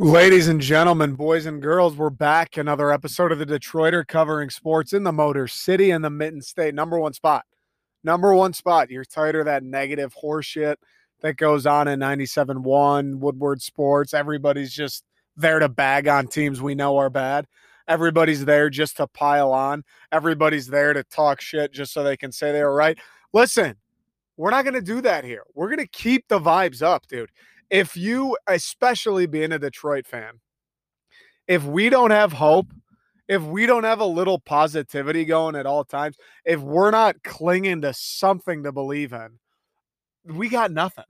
Ladies and gentlemen, boys and girls, we're back. Another episode of the Detroiter covering sports in the Motor City and the Mitten State. Number one spot. Number one spot. You're tired of that negative horseshit that goes on in 97.1, Woodward Sports. Everybody's just there to bag on teams we know are bad. Everybody's there just to pile on. Everybody's there to talk shit just so they can say they were right. Listen, we're not going to do that here. We're going to keep the vibes up, dude if you, especially being a Detroit fan, if we don't have hope, if we don't have a little positivity going at all times, if we're not clinging to something to believe in, we got nothing.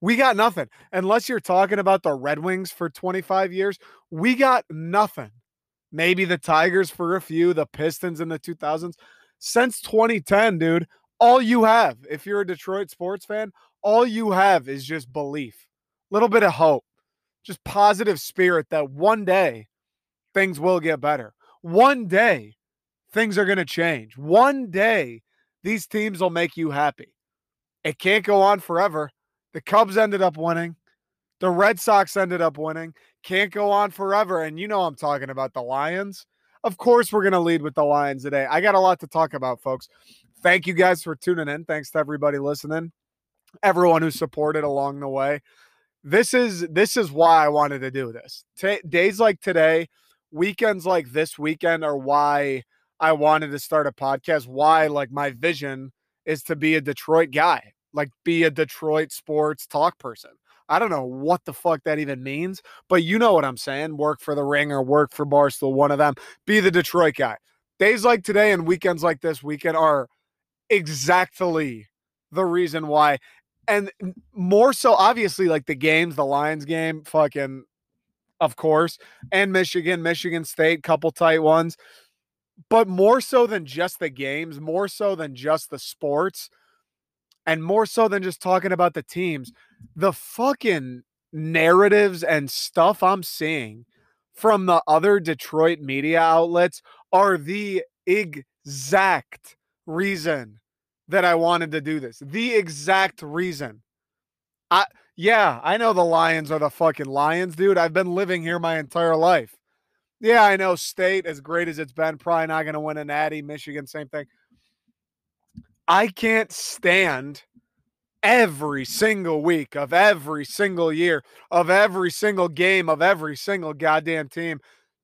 We got nothing. Unless you're talking about the Red Wings for 25 years, we got nothing. Maybe the Tigers for a few, the Pistons in the 2000s. Since 2010, dude, all you have, if you're a Detroit sports fan, all you have is just belief a little bit of hope, just positive spirit that one day things will get better. One day things are going to change. One day these teams will make you happy. It can't go on forever. The Cubs ended up winning. The Red Sox ended up winning. Can't go on forever. And you know I'm talking about the Lions. Of course, we're going to lead with the Lions today. I got a lot to talk about, folks. Thank you guys for tuning in. Thanks to everybody listening, everyone who supported along the way this is this is why I wanted to do this. T- days like today, weekends like this weekend are why I wanted to start a podcast. Why like my vision is to be a Detroit guy, like be a Detroit sports talk person. I don't know what the fuck that even means, but you know what I'm saying. Work for the Ringer, work for Barstool, one of them. Be the Detroit guy. Days like today and weekends like this weekend are exactly the reason why and more so obviously like the games the lions game fucking of course and michigan michigan state couple tight ones but more so than just the games more so than just the sports and more so than just talking about the teams the fucking narratives and stuff i'm seeing from the other detroit media outlets are the exact reason that I wanted to do this. The exact reason. I yeah, I know the Lions are the fucking Lions, dude. I've been living here my entire life. Yeah, I know state as great as it's been, probably not going to win a natty. Michigan, same thing. I can't stand every single week of every single year of every single game of every single goddamn team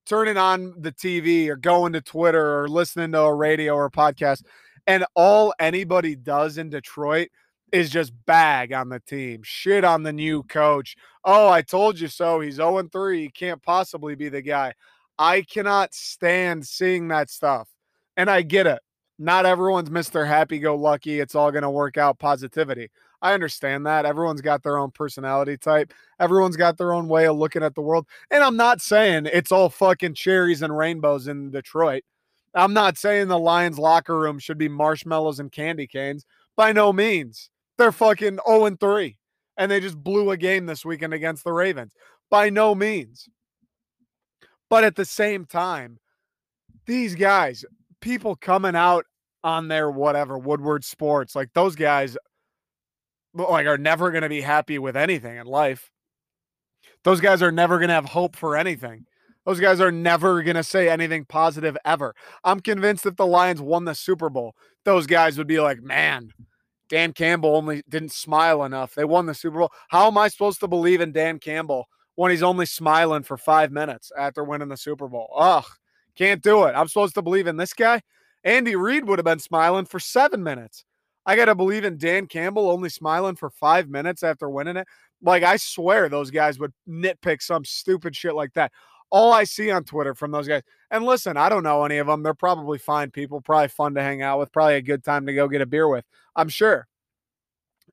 turning on the TV or going to Twitter or listening to a radio or a podcast and all anybody does in Detroit is just bag on the team, shit on the new mm-hmm. coach. Oh, I told you so. He's 0 3. He can't possibly be the guy. I cannot stand seeing that stuff. And I get it. Not everyone's Mr. Happy Go Lucky. It's all going to work out positivity. I understand that. Everyone's got their own personality type. Everyone's got their own way of looking at the world. And I'm not saying it's all fucking cherries and rainbows in Detroit. I'm not saying the Lions locker room should be marshmallows and candy canes. By no means. They're fucking 0 and 3. And they just blew a game this weekend against the Ravens. By no means. But at the same time, these guys, people coming out on their whatever, Woodward Sports, like those guys like are never going to be happy with anything in life. Those guys are never going to have hope for anything. Those guys are never going to say anything positive ever. I'm convinced if the Lions won the Super Bowl, those guys would be like, man, Dan Campbell only didn't smile enough. They won the Super Bowl. How am I supposed to believe in Dan Campbell when he's only smiling for five minutes after winning the Super Bowl? Ugh, can't do it. I'm supposed to believe in this guy. Andy Reid would have been smiling for seven minutes. I got to believe in Dan Campbell only smiling for five minutes after winning it. Like, I swear those guys would nitpick some stupid shit like that all I see on Twitter from those guys. And listen, I don't know any of them. They're probably fine people, probably fun to hang out with, probably a good time to go get a beer with. I'm sure.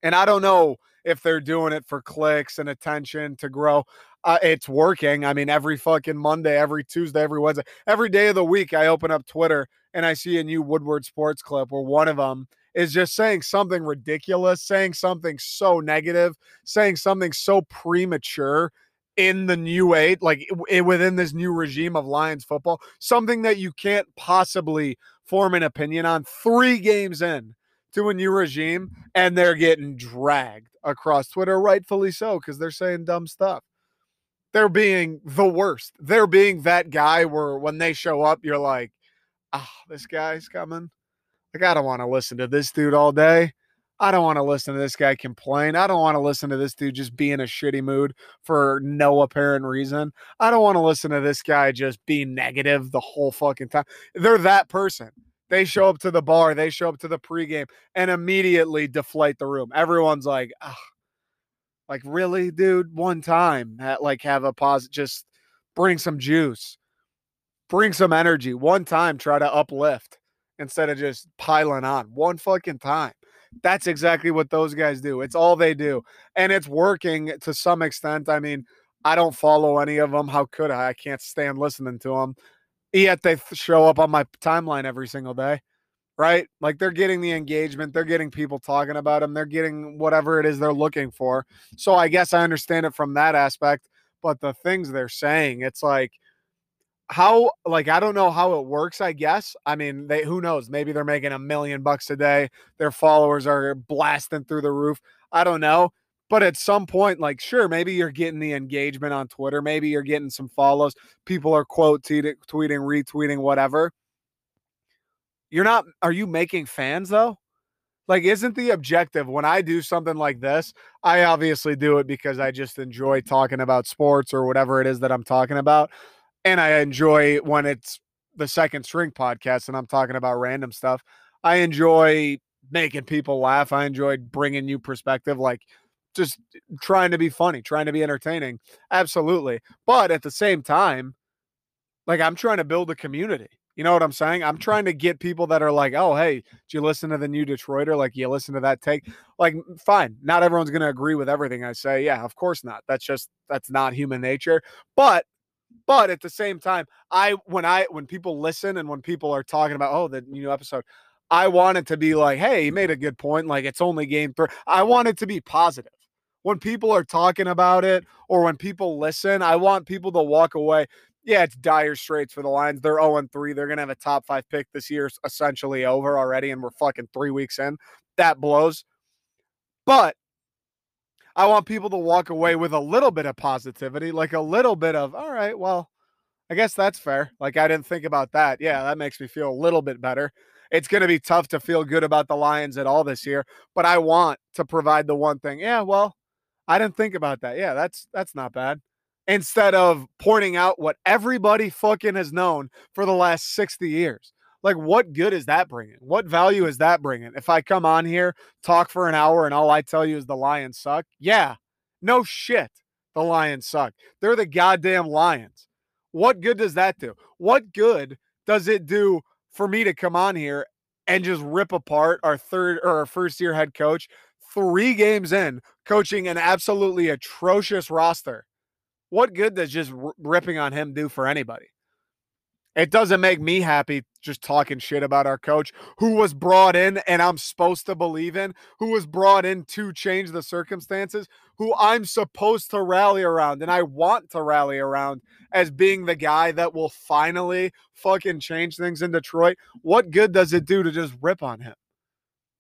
And I don't know if they're doing it for clicks and attention to grow. Uh, it's working. I mean, every fucking Monday, every Tuesday, every Wednesday, every day of the week, I open up Twitter and I see a new Woodward Sports clip where one of them is just saying something ridiculous, saying something so negative, saying something so premature in the new eight, like within this new regime of Lions football, something that you can't possibly form an opinion on three games in to a new regime and they're getting dragged across Twitter, rightfully so, because they're saying dumb stuff. They're being the worst. They're being that guy where when they show up, you're like, ah, oh, this guy's coming. Like, I don't want to listen to this dude all day. I don't want to listen to this guy complain. I don't want to listen to this dude just be in a shitty mood for no apparent reason. I don't want to listen to this guy just be negative the whole fucking time. They're that person. They show up to the bar, they show up to the pregame and immediately deflate the room. Everyone's like, oh, like really, dude, one time, like have a pause, just bring some juice, bring some energy. One time, try to uplift instead of just piling on. One fucking time. That's exactly what those guys do. It's all they do. And it's working to some extent. I mean, I don't follow any of them. How could I? I can't stand listening to them. Yet they show up on my timeline every single day, right? Like they're getting the engagement, they're getting people talking about them, they're getting whatever it is they're looking for. So I guess I understand it from that aspect. But the things they're saying, it's like, how like I don't know how it works, I guess. I mean, they who knows? Maybe they're making a million bucks a day. Their followers are blasting through the roof. I don't know. But at some point, like, sure, maybe you're getting the engagement on Twitter. Maybe you're getting some follows. People are quote tweeting, tweeting, retweeting, whatever. You're not, are you making fans though? Like, isn't the objective when I do something like this? I obviously do it because I just enjoy talking about sports or whatever it is that I'm talking about and I enjoy when it's the second string podcast and I'm talking about random stuff. I enjoy making people laugh. I enjoy bringing you perspective, like just trying to be funny, trying to be entertaining. Absolutely. But at the same time, like I'm trying to build a community. You know what I'm saying? I'm mm-hmm. trying to get people that are like, oh, hey, do you listen to the new Detroiter? Like, you listen to that take? Like, fine. Not everyone's going to agree with everything I say. Yeah, of course not. That's just, that's not human nature. But but at the same time, I when I when people listen and when people are talking about oh the new episode, I want it to be like, hey, you made a good point. Like it's only game three. I want it to be positive. When people are talking about it or when people listen, I want people to walk away. Yeah, it's dire straits for the Lions. They're 0 3. They're going to have a top five pick this year, essentially over already, and we're fucking three weeks in. That blows. But I want people to walk away with a little bit of positivity, like a little bit of, all right, well, I guess that's fair. Like I didn't think about that. Yeah, that makes me feel a little bit better. It's going to be tough to feel good about the Lions at all this year, but I want to provide the one thing. Yeah, well, I didn't think about that. Yeah, that's that's not bad. Instead of pointing out what everybody fucking has known for the last 60 years. Like, what good is that bringing? What value is that bringing? If I come on here, talk for an hour, and all I tell you is the Lions suck, yeah, no shit. The Lions suck. They're the goddamn Lions. What good does that do? What good does it do for me to come on here and just rip apart our third or our first year head coach three games in, coaching an absolutely atrocious roster? What good does just ripping on him do for anybody? It doesn't make me happy just talking shit about our coach who was brought in and I'm supposed to believe in, who was brought in to change the circumstances, who I'm supposed to rally around and I want to rally around as being the guy that will finally fucking change things in Detroit. What good does it do to just rip on him?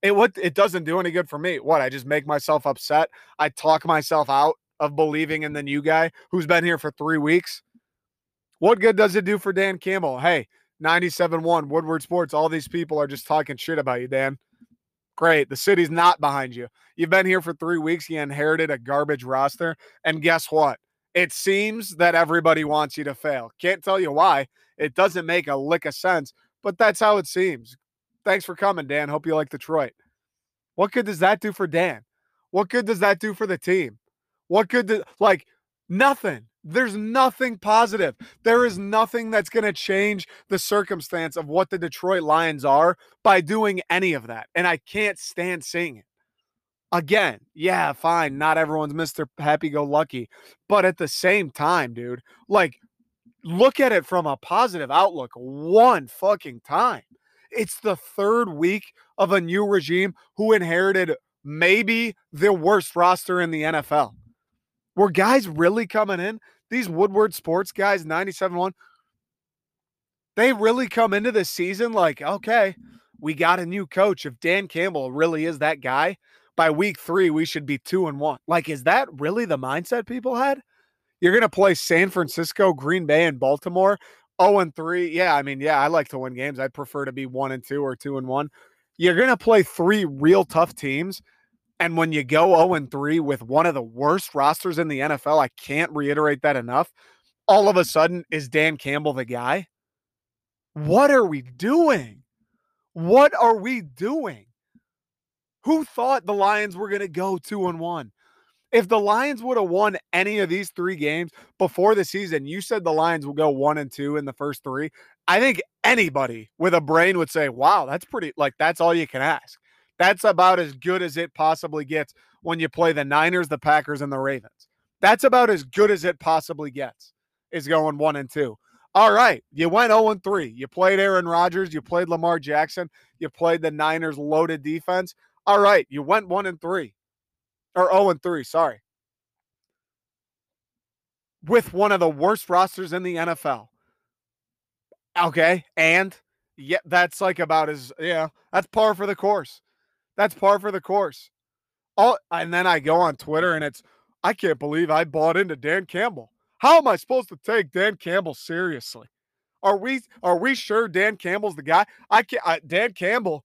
It what it doesn't do any good for me. What? I just make myself upset. I talk myself out of believing in the new guy who's been here for 3 weeks what good does it do for Dan Campbell? Hey, 97.1, Woodward Sports, all these people are just talking shit about you, Dan. Great. The city's not behind you. You've been here for three weeks. You inherited a garbage roster. And guess what? It seems that everybody wants you to fail. Can't tell you why. It doesn't make a lick of sense, but that's how it seems. Thanks for coming, Dan. Hope you like Detroit. What good does that do for Dan? What good does that do for the team? What good do, like, nothing. There's nothing positive. There is nothing that's going to change the circumstance of what the Detroit Lions are by doing any of that. And I can't stand seeing it. Again, yeah, fine. Not everyone's Mr. Happy Go Lucky. But at the same time, dude, like, look at it from a positive outlook one fucking time. It's the third week of a new regime who inherited maybe the worst roster in the NFL. Were guys really coming in these Woodward Sports guys, 97 1, they really come into this season like, okay, We got a new coach. If Dan Campbell really is that guy, by week three, we should be two and one. Like, is that really the mindset people had? You're going to play San Francisco, Green Bay, and Baltimore 0 and 3. Yeah, I mean, yeah, I like to win games. I'd prefer to be 1 and 2 or 2 and 1. You're going to play three real tough teams. And when you go 0 and 3 with one of the worst rosters in the NFL, I can't reiterate that enough. All of a sudden, is Dan Campbell the guy? What are we doing? What are we doing? Who thought the Lions were going to go 2 and 1? If the Lions would have won any of these three games before the season, you said the Lions will go one and two in the first three. I think anybody with a brain would say, wow, that's pretty, like, that's all you can ask. That's about as good as it possibly gets when you play the Niners, the Packers, and the Ravens. That's about as good as it possibly gets, is going one and two. All right. You went 0 and 3. You played Aaron Rodgers. You played Lamar Jackson. You played the Niners' loaded defense. All right. You went 1 and 3 or 0 and 3, sorry. With one of the worst rosters in the NFL. Okay. And yeah, that's like about as yeah, that's par for the course. That's par for the course. All and then I go on Twitter and it's I can't believe I bought into Dan Campbell. How am I supposed to take Dan Campbell seriously? Are we are we sure Dan Campbell's the guy? I can't I, Dan Campbell,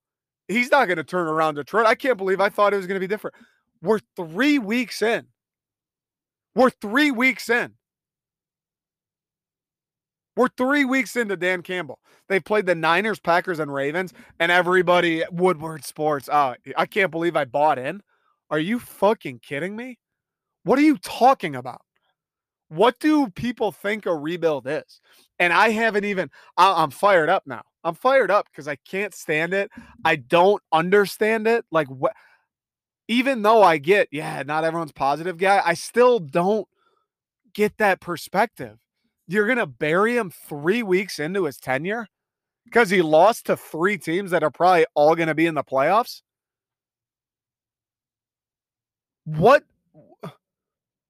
he's not going to turn around Detroit. I can't believe I thought it was going to be different. We're three weeks in. We're three weeks in. We're three weeks into Dan Campbell. They've played the Niners, Packers, and Ravens, and everybody Woodward Sports. Oh, I can't believe I bought in. Are you fucking kidding me? What are you talking about? What do people think a rebuild is? And I haven't even, I'm fired up now. I'm fired up because I can't stand it. I don't understand it. Like, what? even though I get, yeah, not everyone's positive guy, I still don't get that perspective. You're going to bury him three weeks into his tenure because he lost to three teams that are probably all going to be in the playoffs. What?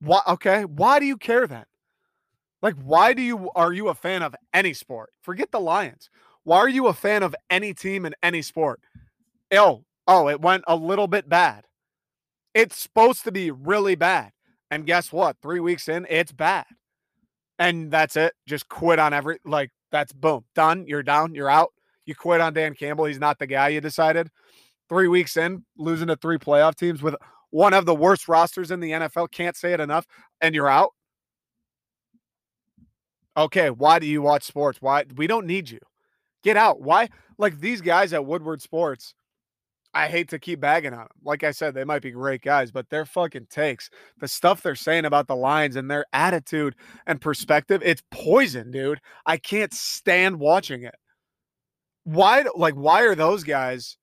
Why? Okay. Why do you care then? Like, why do you are you a fan of any sport? Forget the Lions. Why are you a fan of any team in any sport? Oh, oh, it went a little bit bad. It's supposed to be really bad. And guess what? Three weeks in, it's bad. And that's it. Just quit on every, like, that's boom, done. You're down. You're out. You quit on Dan Campbell. He's not the guy you decided. Three weeks in, losing to three playoff teams with one of the worst rosters in the NFL. Can't say it enough. And you're out. Okay. Why do you watch sports? Why? We don't need you. Get out. Why? Like these guys at Woodward Sports, I hate to keep bagging on them. Like I said, they might be great guys, but their fucking takes, the stuff they're saying about the Lions and their attitude and perspective, it's poison, dude. I can't stand watching it. Why like why are those guys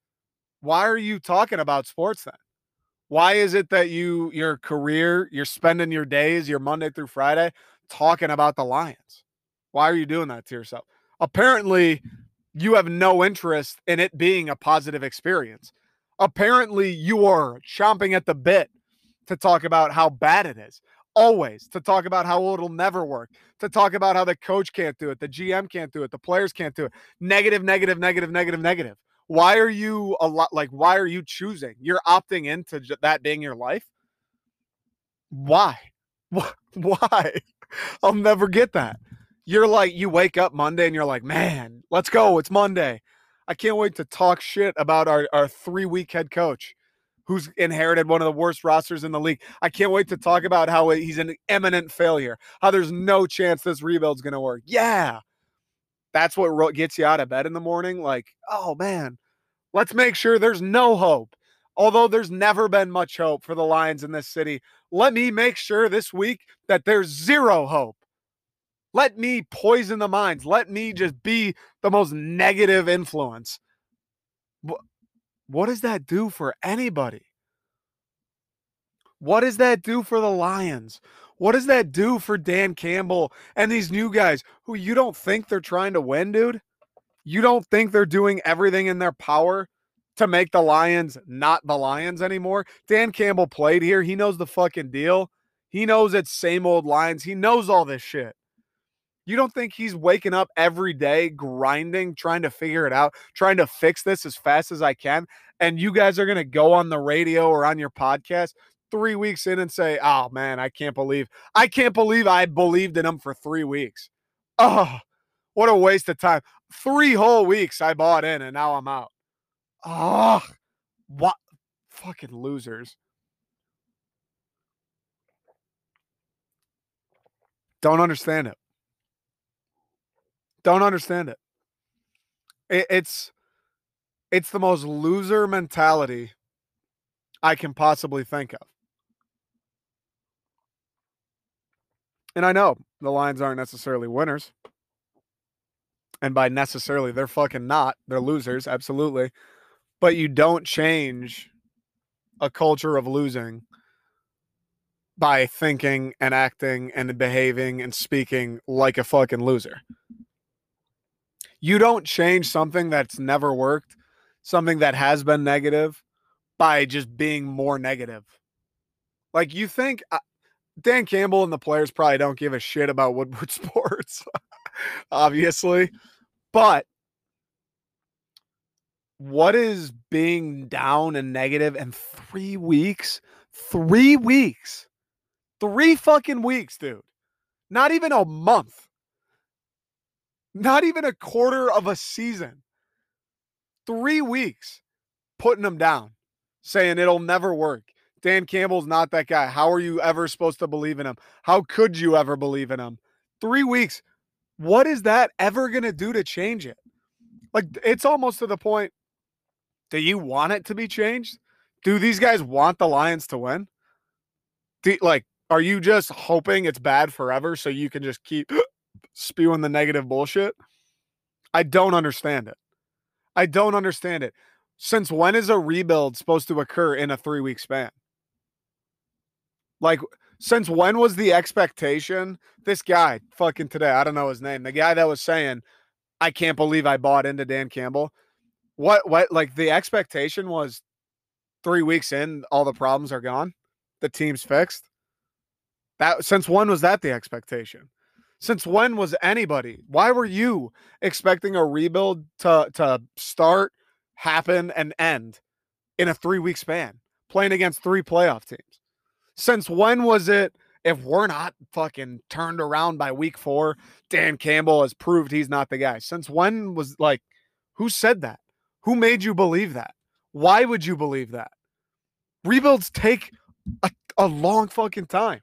why are you talking about sports then? Why is it that you your career, you're spending your days, your Monday through Friday talking about the Lions? Why are you doing that to yourself? Apparently, you have no interest in it being a positive experience. Apparently, you are chomping at the bit to talk about how bad it is. Always to talk about how it'll never work, to talk about how the coach can't do it, the GM can't do it, the players can't do it. Negative, negative, negative, negative, negative. Why are you a lot like, why are you choosing? You're opting into that being your life? Why? Why? I'll never get that you're like you wake up Monday and you're like, man, let's go. It's Monday. I can't wait to talk shit about our, our three week head coach who's inherited one of the worst rosters in the league. I can't wait to talk about how he's an eminent failure, how there's no chance this rebuild's going to work. Yeah. That's what gets you out of bed in the morning. Like, oh man, let's make sure there's no hope. Although there's never been much hope for the Lions in this city, let me make sure this week that there's zero hope let me poison the minds. Let me just be the most negative influence. What does that do for anybody? What does that do for the Lions? What does that do for Dan Campbell and these new guys who you don't think they're trying to win, dude? You don't think they're doing everything in their power to make the Lions not the Lions anymore? Dan Campbell played here. He knows the fucking deal. He knows it's same old Lions. He knows all this shit. You don't think he's waking up every day grinding, trying to figure it out, trying to fix this as fast as I can? And you guys are going to go on the radio or on your podcast three weeks in and say, oh man, I can't believe, I can't believe I believed in him for three weeks. Oh, what a waste of time. Three whole weeks I bought in and now I'm out. Oh, what fucking losers. Don't understand it. Don't understand it. it. It's it's the most loser mentality I can possibly think of. And I know the Lions aren't necessarily winners. And by necessarily, they're fucking not. They're losers, absolutely. But you don't change a culture of losing by thinking and acting and behaving and speaking like a fucking loser. You don't change something that's never worked, something that has been negative, by just being more negative. Like you think uh, Dan Campbell and the players probably don't give a shit about Woodward Sports, obviously. But what is being down and negative in three weeks? Three weeks. Three fucking weeks, dude. Not even a month. Not even a quarter of a season. Three weeks putting them down, saying it'll never work. Dan Campbell's not that guy. How are you ever supposed to believe in him? How could you ever believe in him? Three weeks. What is that ever going to do to change it? Like, it's almost to the point do you want it to be changed? Do these guys want the Lions to win? Do, like, are you just hoping it's bad forever so you can just keep spewing the negative bullshit? I don't understand it. I don't understand it. Since when is a rebuild supposed to occur in a three week span? Like, since when was the expectation? This guy, fucking today, I don't know his name, the guy that was saying, I can't believe I bought into Dan Campbell. What, what, like the expectation was three weeks in, all the problems are gone, the team's fixed. That since when was that the expectation? Since when was anybody? Why were you expecting a rebuild to to start, happen, and end in a three week span, playing against three playoff teams? Since when was it? If we're not fucking turned around by week four, Dan Campbell has proved he's not the guy. Since when was like, who said that? Who made you believe that? Why would you believe that? Rebuilds take a, a long fucking time.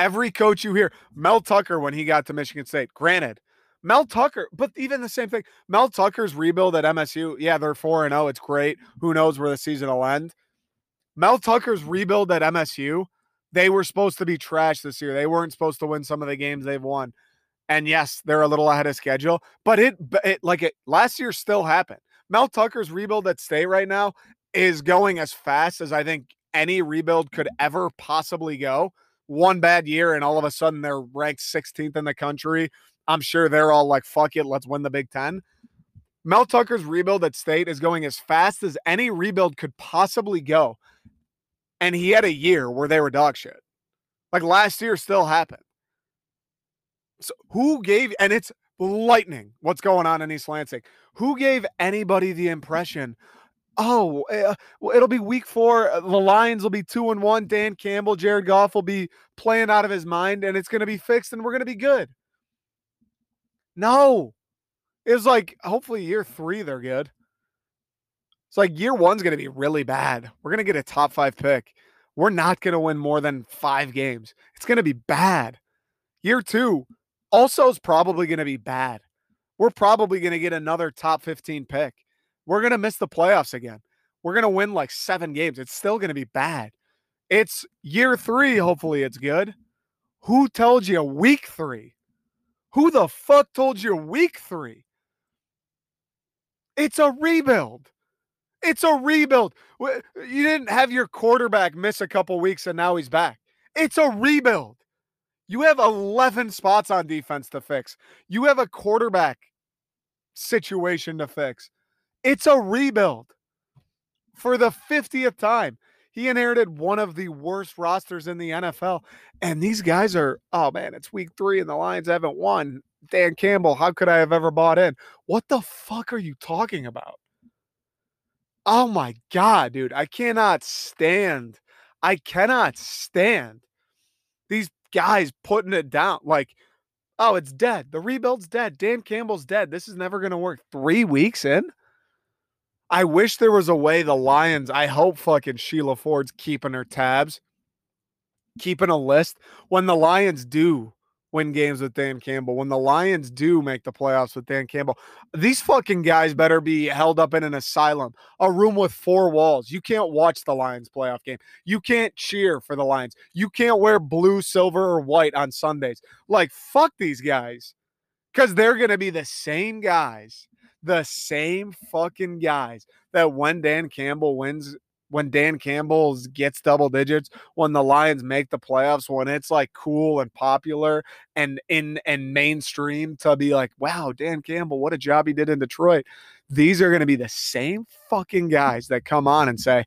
Every coach you hear, Mel Tucker when he got to Michigan State, granted, Mel Tucker, but even the same thing. Mel Tucker's rebuild at MSU, yeah, they're 4 and 0. It's great. Who knows where the season will end? Mel Tucker's rebuild at MSU, they were supposed to be trash this year. They weren't supposed to win some of the games they've won. And yes, they're a little ahead of schedule, but it, it like it last year still happened. Mel Tucker's rebuild at state right now is going as fast as I think any rebuild could ever possibly go one bad year and all of a sudden they're ranked 16th in the country. I'm sure they're all like, fuck it, let's win the Big Ten. Mel Tucker's rebuild at state is going as fast as any rebuild could possibly go. And he had a year where they were dog shit. Like last year still happened. So who gave, and it's lightning what's going on in East Lansing. Who gave anybody the impression oh, uh, it'll be week four. Uh, the Lions will be two and one. Dan Campbell, Jared Goff will be playing out of his mind, and it's going to be fixed, and we're going to be good. No, it was like hopefully year three they're good. It's like year one's going to be really bad. We're going to get a top five pick. We're not going to win more than five games. It's going to be bad. Year two also is probably going to be bad. We're probably going to get another top 15 pick. We're going to miss the playoffs again. We're going to win like seven games. It's still going to be bad. It's year three. Hopefully, it's good. Who told you week three? Who the fuck told you week three? It's a rebuild. It's a rebuild. You didn't have your quarterback miss a couple weeks and now he's back. It's a rebuild. You have 11 spots on defense to fix. You have a quarterback situation to fix. It's a rebuild for the 50th time. He inherited one of the worst rosters in the NFL. And these guys are, oh man, it's week three and the Lions haven't won. Dan Campbell, how could I have ever bought in? What the fuck are you talking about? Oh my God, dude. I cannot stand. I cannot stand these guys putting it down. Like, oh, it's dead. The rebuild's dead. Dan Campbell's dead. This is never going to work. Three weeks in? I wish there was a way the Lions, I hope fucking Sheila Ford's keeping her tabs, keeping a list. When the Lions do win games with Dan Campbell, when the Lions do make the playoffs with Dan Campbell, these fucking guys better be held up in an asylum, a room with four walls. You can't watch the Lions playoff game. You can't cheer for the Lions. You can't wear blue, silver, or white on Sundays. Like, fuck these guys because they're going to be the same guys the same fucking guys that when Dan Campbell wins, when Dan Campbell gets double digits, when the Lions make the playoffs, when it's like cool and popular and in and mainstream to be like, wow, Dan Campbell, what a job he did in Detroit. These are going to be the same fucking guys that come on and say,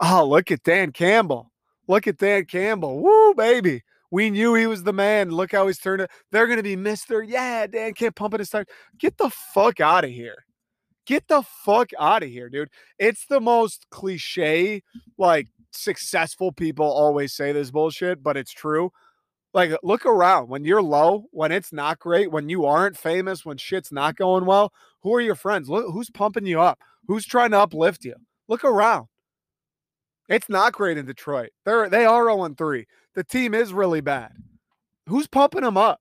oh, look at Dan Campbell. Look at Dan Campbell. Woo, baby. We knew he was the man. Look how he's turned it. They're going to be Mr. Yeah, Dan can't pump it start. Get the fuck out of here. Get the fuck out of here, dude. It's the most cliche, like successful people always say this bullshit, but it's true. Like, look around when you're low, when it's not great, when you aren't famous, when shit's not going well. Who are your friends? Look, who's pumping you up? Who's trying to uplift you? Look around. It's not great in Detroit. They're they are 0 3 the team is really bad. Who's pumping them up?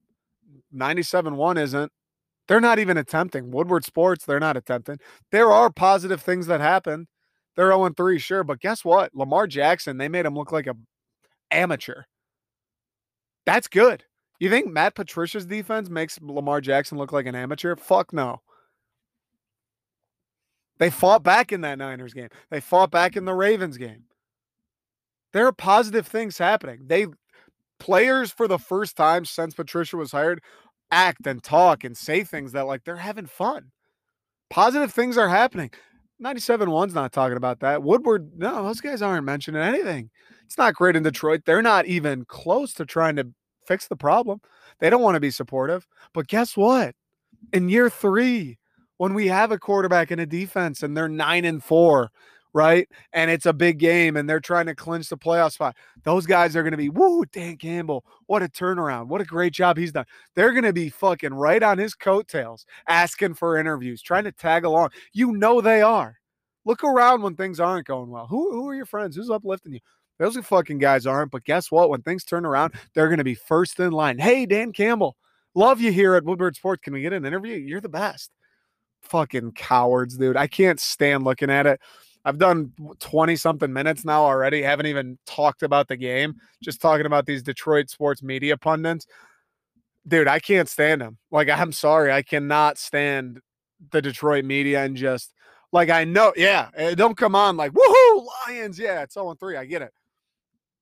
97-1 isn't. They're not even attempting. Woodward Sports, they're not attempting. There are positive things that happen. They're 0 3, sure. But guess what? Lamar Jackson, they made him look like a amateur. That's good. You think Matt Patricia's defense makes Lamar Jackson look like an amateur? Fuck no. They fought back in that Niners game. They fought back in the Ravens game there are positive things happening. They players for the first time since Patricia was hired act and talk and say things that like they're having fun. Positive things are happening. 97 one's not talking about that. Woodward, no, those guys aren't mentioning anything. It's not great in Detroit. They're not even close to trying to fix the problem. They don't want to be supportive. But guess what? In year three, when we have a quarterback and a defense and they're nine and four right? And it's a big game and they're trying to clinch the playoff spot. Those guys are going to be, woo, Dan Campbell, what a turnaround. What a great job he's done. They're going to be fucking right on his coattails, asking for interviews, trying to tag along. You know they are. Look around when things aren't going well. Who, who are your friends? Who's uplifting you? Those fucking guys aren't. But guess what? When things turn around, they're going to be first in line. Hey, Dan Campbell, love you here at Woodward Sports. Can we get an interview? You're the best. Fucking cowards, dude. I can't stand looking at it. I've done 20 something minutes now already. Haven't even talked about the game, just talking about these Detroit sports media pundits. Dude, I can't stand them. Like, I'm sorry. I cannot stand the Detroit media and just like, I know, yeah, eh, don't come on like, woohoo, Lions. Yeah, it's 0 3. I get it.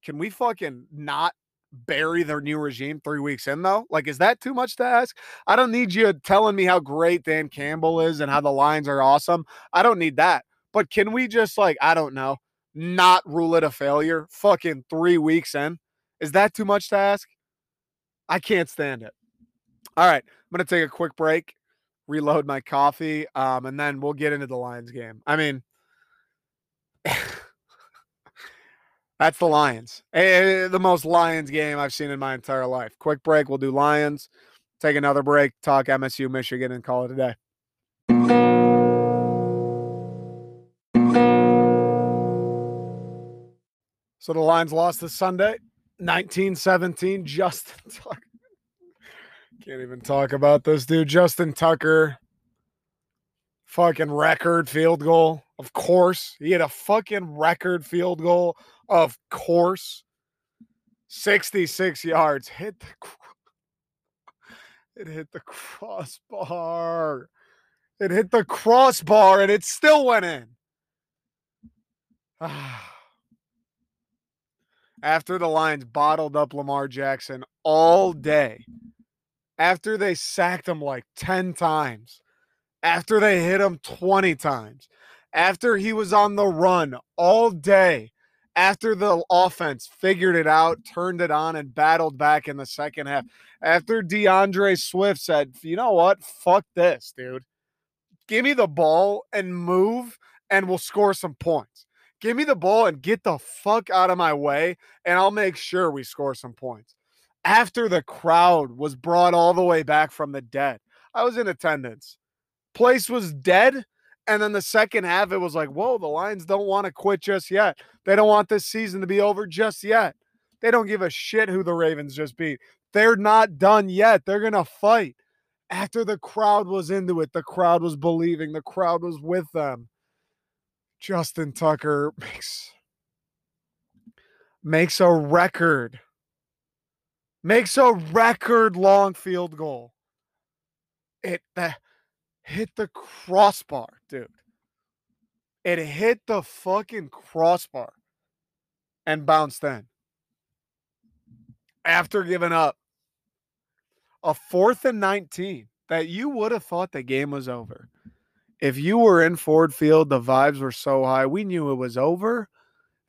Can we fucking not bury their new regime three weeks in, though? Like, is that too much to ask? I don't need you telling me how great Dan Campbell is and how the Lions are awesome. I don't need that. But can we just like, I don't know, not rule it a failure fucking three weeks in? Is that too much to ask? I can't stand it. All right. I'm going to take a quick break, reload my coffee, um, and then we'll get into the Lions game. I mean, that's the Lions. Eh, the most Lions game I've seen in my entire life. Quick break. We'll do Lions. Take another break, talk MSU, Michigan, and call it a day. So the Lions lost this Sunday, 1917. Justin Tucker. Can't even talk about this dude. Justin Tucker, fucking record field goal. Of course. He had a fucking record field goal. Of course. 66 yards. Hit the it hit the crossbar. It hit the crossbar and it still went in. Ah after the Lions bottled up Lamar Jackson all day, after they sacked him like 10 times, after they hit him 20 times, after he was on the run all day, after the offense figured it out, turned it on, and battled back in the second half. After DeAndre Swift said, you know what? Fuck this, dude. Give me the ball and move, and we'll score some points. Give me the ball and get the fuck out of my way, and I'll make sure we score some points. After the crowd was brought all the way back from the dead, I was in attendance. Place was dead and then the second half, it was like, whoa, the Lions don't want to quit just yet. They don't want this season to be over just yet. They don't give a shit who the Ravens just beat. They're not done yet. They're going to fight. After the crowd was into it, the crowd was believing, the crowd was with them. Justin Tucker makes makes a record makes a record long field goal. It that hit the crossbar, dude. It hit the fucking crossbar and bounced in. After giving up a fourth and 19 that you would have thought the game was over. If you were in Ford Field, the vibes were so high. We knew it was over.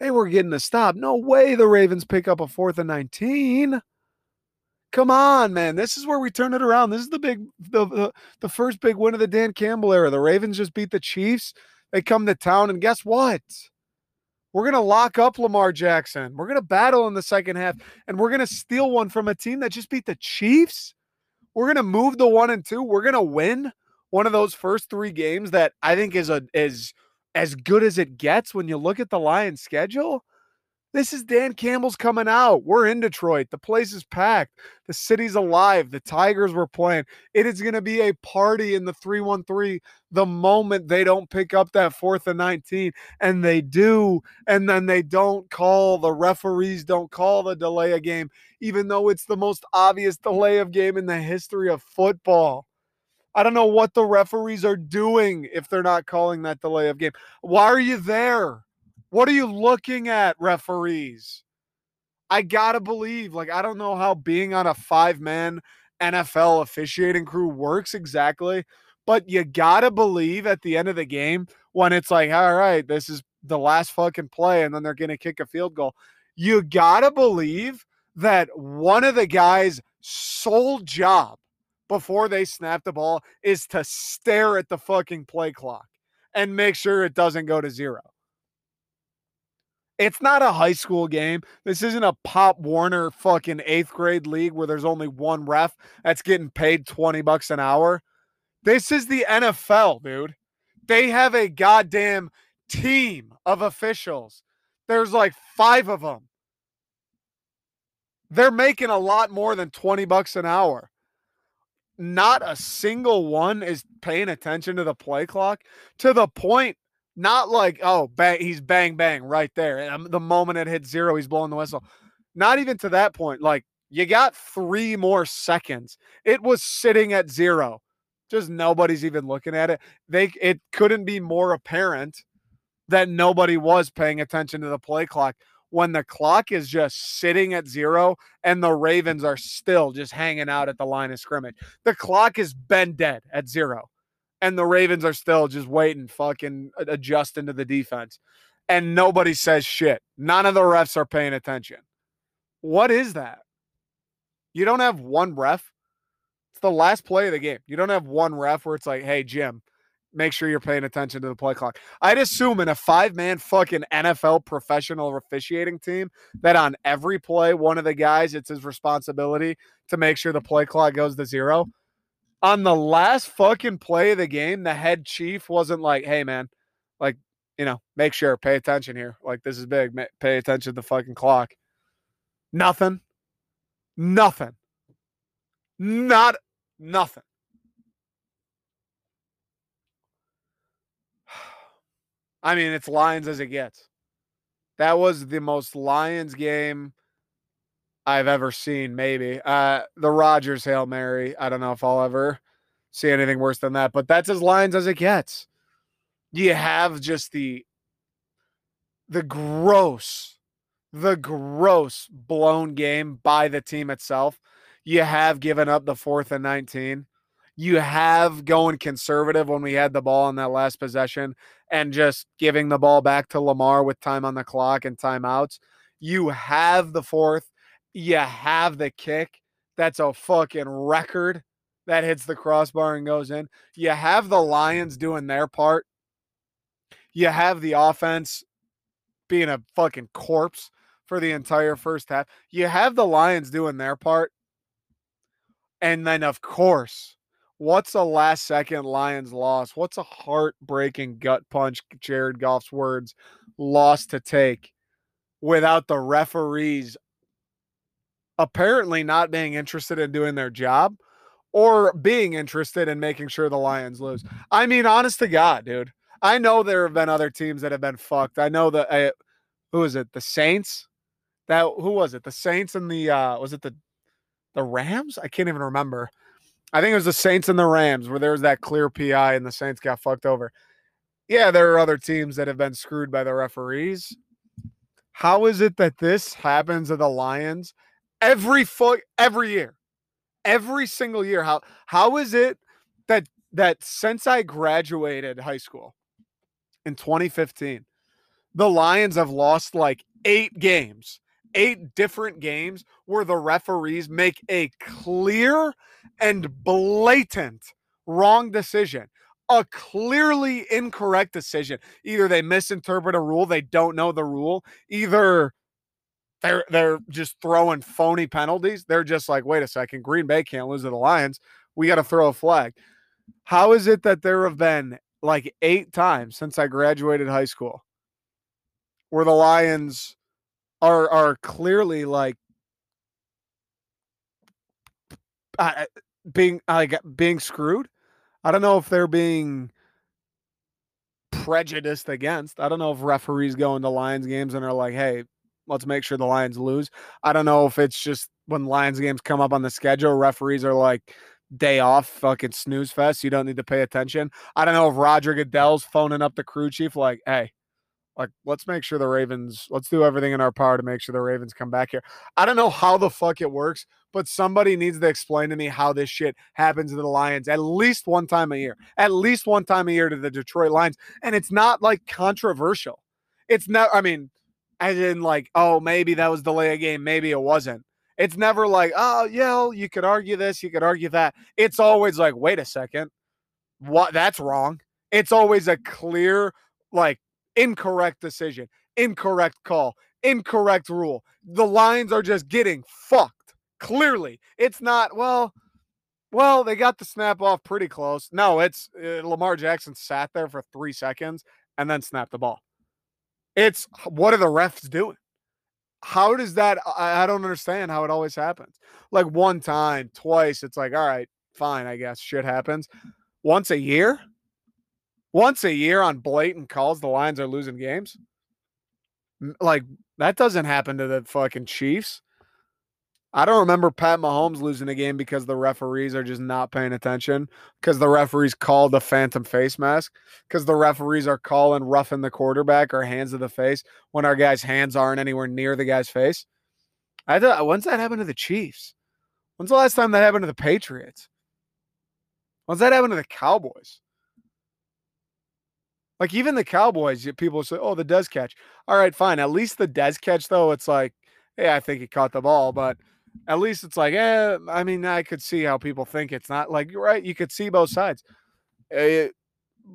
They were getting a stop. No way the Ravens pick up a fourth and 19. Come on, man. This is where we turn it around. This is the big the, the, the first big win of the Dan Campbell era. The Ravens just beat the Chiefs. They come to town and guess what? We're going to lock up Lamar Jackson. We're going to battle in the second half and we're going to steal one from a team that just beat the Chiefs. We're going to move the 1 and 2. We're going to win one of those first 3 games that I think is a is as good as it gets when you look at the Lions schedule. This is Dan Campbell's coming out. We're in Detroit. The place is packed. The city's alive. The Tigers were playing. It is going to be a party in the 313 the moment they don't pick up that fourth and 19. And they do. And then they don't call, the referees don't call the delay of game, even though it's the most obvious delay of game in the history of football. I don't know what the referees are doing if they're not calling that delay of game. Why are you there? What are you looking at, referees? I gotta believe, like, I don't know how being on a five man NFL officiating crew works exactly, but you gotta believe at the end of the game when it's like, all right, this is the last fucking play, and then they're gonna kick a field goal. You gotta believe that one of the guys' sole job before they snap the ball is to stare at the fucking play clock and make sure it doesn't go to zero. It's not a high school game. This isn't a Pop Warner fucking eighth grade league where there's only one ref that's getting paid 20 bucks an hour. This is the NFL, dude. They have a goddamn team of officials. There's like five of them. They're making a lot more than 20 bucks an hour. Not a single one is paying attention to the play clock to the point not like, oh, bang, he's bang, bang right there. And um, the moment it hits zero, he's blowing the whistle. Not even to that point. Like, you got three more seconds. It was sitting at zero. Just nobody's even looking at it. They it couldn't be more apparent that nobody was paying attention to the play clock when the clock is just sitting at zero and the Ravens are still just hanging out at the line of scrimmage. The clock has been dead at zero and the Ravens are still just waiting, fucking uh, adjusting to the defense. And nobody says shit. None of the refs are paying attention. What is that? You don't have one ref. It's the last play of the game. You don't have one ref where it's like, hey, Jim, make sure you're paying attention to the play clock. I'd assume in a five man fucking NFL professional officiating team that on every play, one of the guys, it's his responsibility to make sure the play clock goes to zero on the last fucking play of the game, the head chief wasn't like, hey, man, like, you know, make sure, pay attention here. Like, this is big. Pay attention to the fucking clock. Nothing. Nothing. Not nothing. I mean, it's Lions as it gets. That was the most Lions game I've ever seen, maybe. Uh, the Rodgers Hail Mary. I don't know if I'll ever see anything worse than that, but that's as Lions as it gets. You have just the the gross, the gross blown game by the team itself. You have given up the fourth and 19. You have going conservative when we had the ball in that last possession and just giving the ball back to Lamar with time on the clock and timeouts. You have the fourth, you have the kick. That's a fucking record that hits the crossbar and goes in. You have the Lions doing their part. You have the offense being a fucking corpse for the entire first half. You have the Lions doing their part. And then, of course, what's a last second Lions loss? What's a heartbreaking gut punch, Jared Goff's words, loss to take without the referees apparently not being interested in doing their job or being interested in making sure the Lions lose? I mean, honest to God, dude. I know there have been other teams that have been fucked. I know that uh, who is it? The Saints. That who was it? The Saints and the uh was it the the Rams? I can't even remember. I think it was the Saints and the Rams where there was that clear PI and the Saints got fucked over. Yeah, there are other teams that have been screwed by the referees. How is it that this happens to the Lions every foot every year? Every single year. How how is it that that since I graduated high school in 2015, the Lions have lost like 8 games eight different games where the referees make a clear and blatant wrong decision, a clearly incorrect decision. Either they misinterpret a rule, they don't know the rule, either they're they're just throwing phony penalties. They're just like, wait a second, Green Bay can't lose to the Lions. We got to throw a flag. How is it that there have been like eight times since I graduated high school where the Lions are are clearly like uh, being like being screwed. I don't know if they're being prejudiced against. I don't know if referees go into Lions games and are like, "Hey, let's make sure the Lions lose." I don't know if it's just when Lions games come up on the schedule, referees are like, "Day off, fucking snooze fest. You don't need to pay attention." I don't know if Roger Goodell's phoning up the crew chief like, "Hey, like, let's make sure the Ravens, let's do everything in our power to make sure the Ravens come back here. I don't know how the fuck it works, but somebody needs to explain to me how this shit happens to the Lions at least one time a year, at least one time a year to the Detroit Lions. And it's not like controversial. It's not, I mean, as in like, oh, maybe that was delay a game, maybe it wasn't. It's never like, oh, yeah, you could argue this, you could argue that. It's always like, wait a second, what? That's wrong. It's always a clear, like, incorrect decision, incorrect call, incorrect rule. The Lions are just getting fucked. Clearly, it's not, well, well, they got the snap off pretty close. No, it's uh, Lamar Jackson sat there for three seconds and then snapped the ball. It's what are the refs doing? How does that? I, I don't understand how it always happens. Like one time, twice, it's like, all right, fine, I guess shit happens. Once a year, once a year on blatant calls, the Lions are losing games. Like that doesn't happen to the fucking Chiefs. I don't remember Pat Mahomes losing a game because the referees are just not paying attention, because the referees called the phantom face mask, because the referees are calling roughing the quarterback or hands to the face when our guys' hands aren't anywhere near the guy's face. I thought, uh, when's that happened to the Chiefs? When's the last time that happened to the Patriots? When's that happened to the Cowboys? Like even the Cowboys, people say, "Oh, the Dez catch." All right, fine. At least the Dez catch, though, it's like, yeah, I think he caught the ball, but at least it's like, eh. I mean, I could see how people think it's not like right. You could see both sides. It,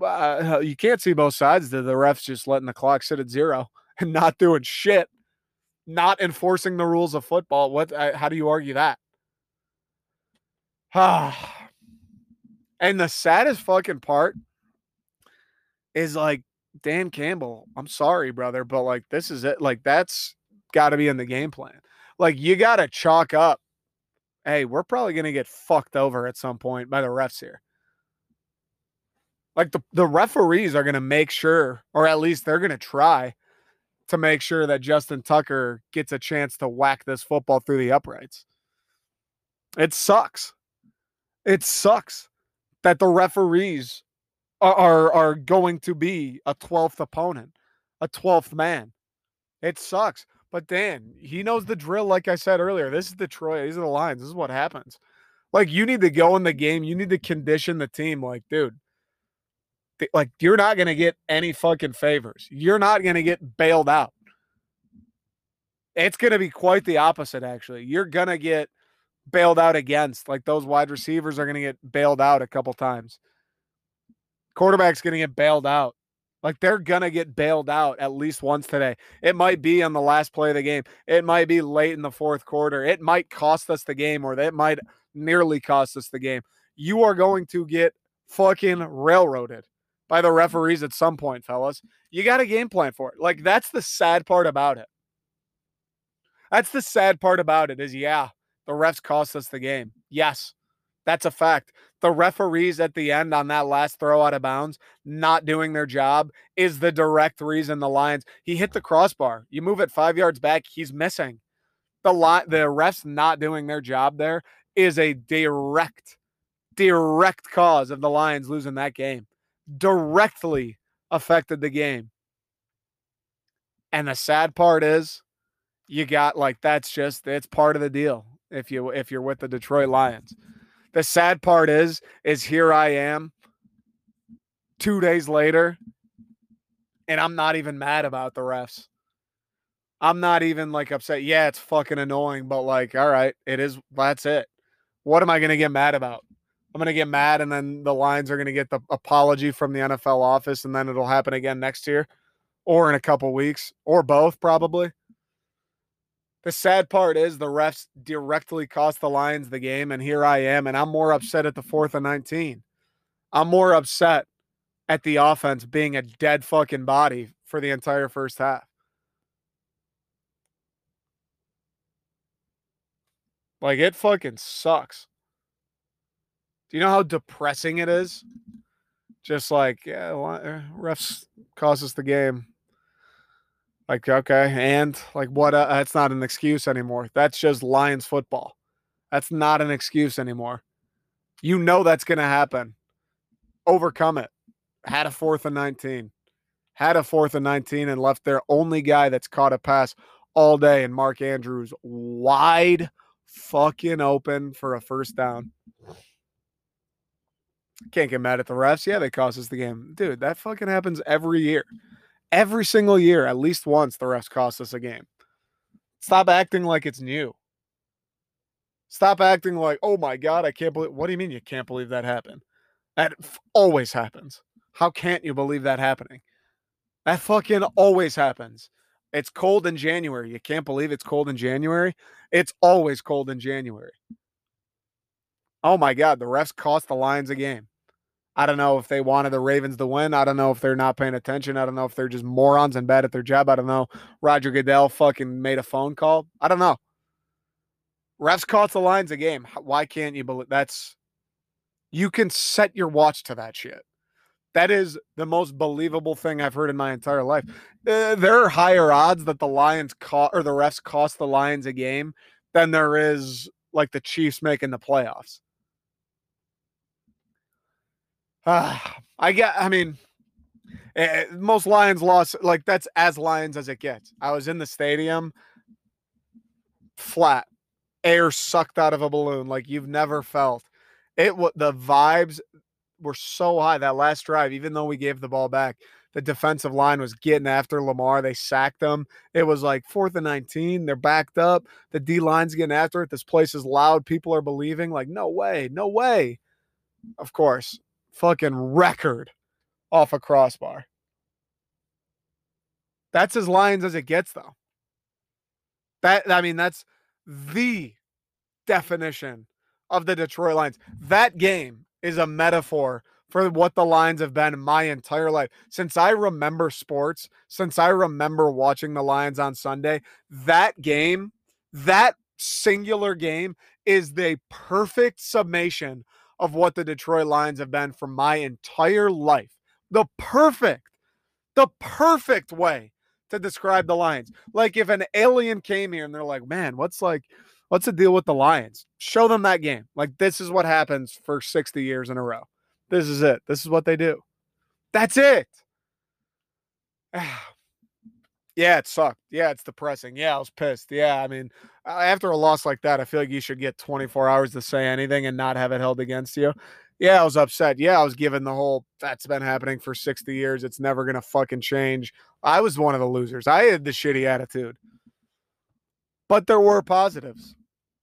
eh, uh, you can't see both sides. The, the refs just letting the clock sit at zero and not doing shit, not enforcing the rules of football. What? Uh, how do you argue that? Ah. and the saddest fucking part is like Dan Campbell. I'm sorry, brother, but like this is it. Like that's got to be in the game plan. Like you got to chalk up. Hey, we're probably going to get fucked over at some point by the refs here. Like the, the referees are going to make sure, or at least they're going to try to make sure that Justin Tucker gets a chance to whack this football through the uprights. It sucks. It sucks that the referees are are going to be a 12th opponent, a 12th man. It sucks. But Dan, he knows the drill. Like I said earlier, this is Detroit. These are the Lions. This is what happens. Like you need to go in the game. You need to condition the team. Like, dude, th- like you're not gonna get any fucking favors. You're not gonna get bailed out. It's gonna be quite the opposite, actually. You're gonna get bailed out against. Like those wide receivers are gonna get bailed out a couple times. Quarterback's gonna get bailed out. Like they're gonna get bailed out at least once today. It might be on the last play of the game. It might be late in the fourth quarter. It might cost us the game, or it might nearly cost us the game. You are going to get fucking railroaded by the referees at some point, fellas. You got a game plan for it. Like that's the sad part about it. That's the sad part about it is yeah, the refs cost us the game. Yes. That's a fact. The referees at the end on that last throw out of bounds not doing their job is the direct reason the Lions. He hit the crossbar. You move it five yards back, he's missing. The line, the refs not doing their job there is a direct, direct cause of the Lions losing that game. Directly affected the game. And the sad part is, you got like that's just it's part of the deal if you if you're with the Detroit Lions. The sad part is, is here I am two days later, and I'm not even mad about the refs. I'm not even like upset. Yeah, it's fucking annoying, but like, all right, it is. That's it. What am I going to get mad about? I'm going to get mad, and then the Lions are going to get the apology from the NFL office, and then it'll happen again next year or in a couple weeks or both, probably. The sad part is the refs directly cost the Lions the game, and here I am, and I'm more upset at the fourth and 19. I'm more upset at the offense being a dead fucking body for the entire first half. Like it fucking sucks. Do you know how depressing it is? Just like, yeah, eh, refs cost us the game. Like, okay, and like what? Uh, that's not an excuse anymore. That's just Lions football. That's not an excuse anymore. You know that's going to happen. Overcome it. Had a fourth and 19. Had a fourth and 19 and left their only guy that's caught a pass all day and Mark Andrews wide fucking open for a first down. Can't get mad at the refs. Yeah, they cost us the game. Dude, that fucking happens every year. Every single year, at least once, the refs cost us a game. Stop acting like it's new. Stop acting like, oh my God, I can't believe. What do you mean you can't believe that happened? That f- always happens. How can't you believe that happening? That fucking always happens. It's cold in January. You can't believe it's cold in January. It's always cold in January. Oh my God, the refs cost the Lions a game. I don't know if they wanted the Ravens to win. I don't know if they're not paying attention. I don't know if they're just morons and bad at their job. I don't know. Roger Goodell fucking made a phone call. I don't know. Refs caught the Lions a game. Why can't you believe that's you can set your watch to that shit. That is the most believable thing I've heard in my entire life. Uh, there are higher odds that the Lions caught or the refs cost the Lions a game than there is like the Chiefs making the playoffs. Uh, I get. I mean, uh, most Lions lost. Like that's as Lions as it gets. I was in the stadium, flat, air sucked out of a balloon like you've never felt. It what the vibes were so high that last drive. Even though we gave the ball back, the defensive line was getting after Lamar. They sacked them. It was like fourth and 19. They're backed up. The D line's getting after it. This place is loud. People are believing, like, no way, no way. Of course, fucking record off a crossbar. That's as Lions as it gets, though. That I mean, that's the definition of the Detroit Lions. That game is a metaphor for what the Lions have been my entire life. Since I remember sports, since I remember watching the Lions on Sunday, that game, that singular game is the perfect summation of what the Detroit Lions have been for my entire life. The perfect, the perfect way to describe the Lions. Like if an alien came here and they're like, man, what's like, what's the deal with the Lions? Show them that game. Like this is what happens for 60 years in a row. This is it. This is what they do. That's it. Ah, Yeah, it sucked. Yeah, it's depressing. Yeah, I was pissed. Yeah, I mean, after a loss like that, I feel like you should get 24 hours to say anything and not have it held against you. Yeah, I was upset. Yeah, I was given the whole that's been happening for 60 years. It's never going to fucking change. I was one of the losers. I had the shitty attitude. But there were positives.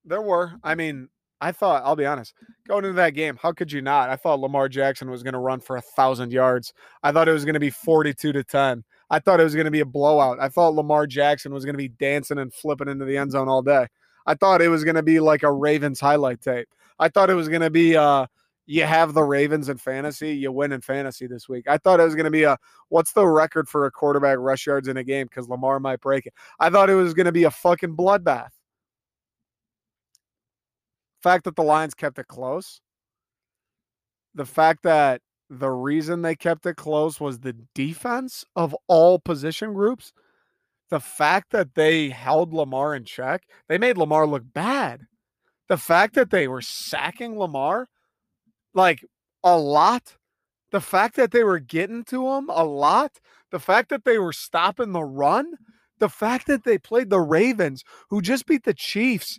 There were. I mean, I thought, I'll be honest, going into that game, how could you not? I thought Lamar Jackson was going to run for a thousand yards. I thought it was going to be 42 to 10. I thought it was going to be a blowout. I thought Lamar Jackson was going to be dancing and flipping into the end zone all day. I thought it was going to be like a Ravens highlight tape. I thought it was going to be uh you have the Ravens in fantasy, you win in fantasy this week. I thought it was going to be a what's the record for a quarterback rush yards in a game because Lamar might break it. I thought it was going to be a fucking bloodbath. Fact that the Lions kept it close, the fact that the reason they kept it close was the defense of all position groups. The fact that they held Lamar in check, they made Lamar look bad. The fact that they were sacking Lamar like a lot, the fact that they were getting to him a lot, the fact that they were stopping the run, the fact that they played the Ravens, who just beat the Chiefs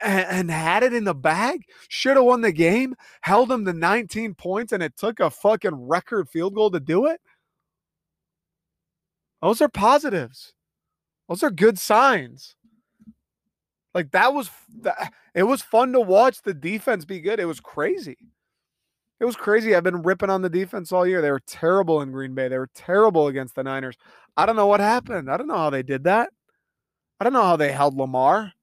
and, had it in the bag, should have won the game, held them to 19 points, and it took a fucking record field goal to do it. Those are positives. Those are good signs. Like that was it was fun to watch the defense be good. It was crazy. It was crazy. I've been ripping on the defense all year. They were terrible in Green Bay. They were terrible against the Niners. I don't know what happened. I don't know how they did that. I don't know how they held Lamar.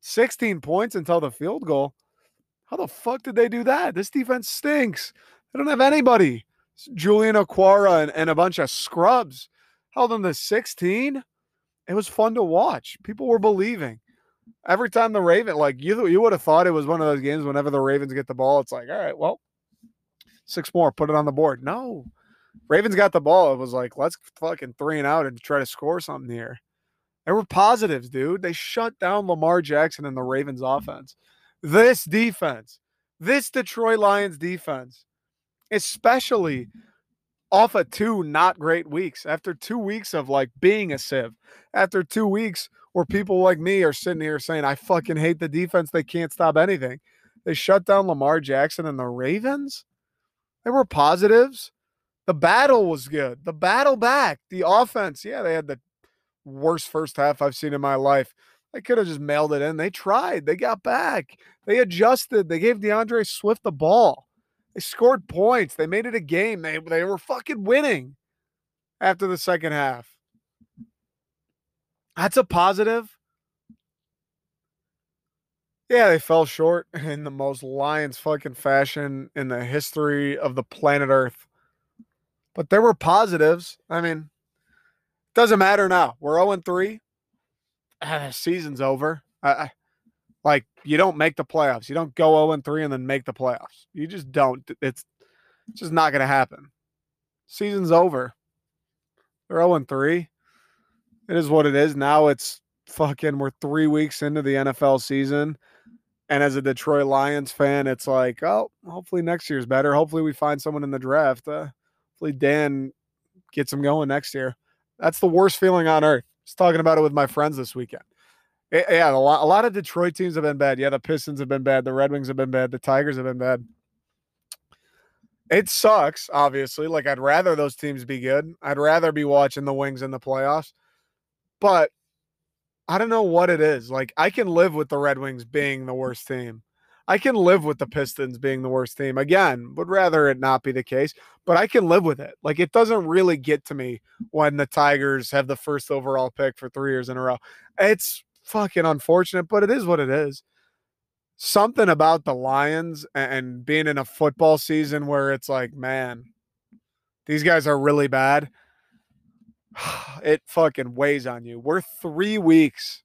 16 points until the field goal. How the fuck did they do that? This defense stinks. They don't have anybody. Julian Okwara and, and a bunch of scrubs held them to 16. It was fun to watch. People were believing. Every time the Raven, like you, you would have thought it was one of those games. Whenever the Ravens get the ball, it's like, all right, well, six more, put it on the board. No, Ravens got the ball. It was like, let's fucking three and out and try to score something here. There were positives, dude. They shut down Lamar Jackson and the Ravens offense. This defense, this Detroit Lions defense, especially off of two not great weeks, after two weeks of like being a sieve, after two weeks where people like me are sitting here saying, I fucking hate the defense. They can't stop anything. They shut down Lamar Jackson and the Ravens. There were positives. The battle was good. The battle back, the offense. Yeah, they had the worst first half I've seen in my life. They could have just mailed it in. They tried. They got back. They adjusted. They gave D'Andre Swift the ball. They scored points. They made it a game. They they were fucking winning after the second half. That's a positive. Yeah, they fell short in the most Lions fucking fashion in the history of the planet Earth. But there were positives. I mean, doesn't matter now. We're 0 3. Ah, season's over. I, like you don't make the playoffs. You don't go 0 3 and then make the playoffs. You just don't. It's, it's just not going to happen. Season's over. They're 0 3. It is what it is. Now it's fucking, we're three weeks into the NFL season. And as a Detroit Lions fan, it's like, oh, hopefully next year's better. Hopefully we find someone in the draft. Uh, hopefully Dan gets them going next year. That's the worst feeling on earth. Was talking about it with my friends this weekend. Eh, eh, yeah, a lot, a lot of Detroit teams have been bad. Yeah, the Pistons have been bad. The Red Wings have been bad. The Tigers have been bad. It sucks, obviously. Like, I'd rather those teams be good. I'd rather be watching the Wings in the playoffs. But I don't know what it is. Like, I can live with the Red Wings being the worst team. I can live with the Pistons being the worst team. Again, would rather it not be the case, but I can live with it. Like it doesn't really get to me when the Tigers have the first overall pick for 3 years in a row. It's fucking unfortunate, but it is what it is. Something about the Lions and being in a football season where it's like, man, these guys are really bad. It fucking weighs on you. We're 3 weeks.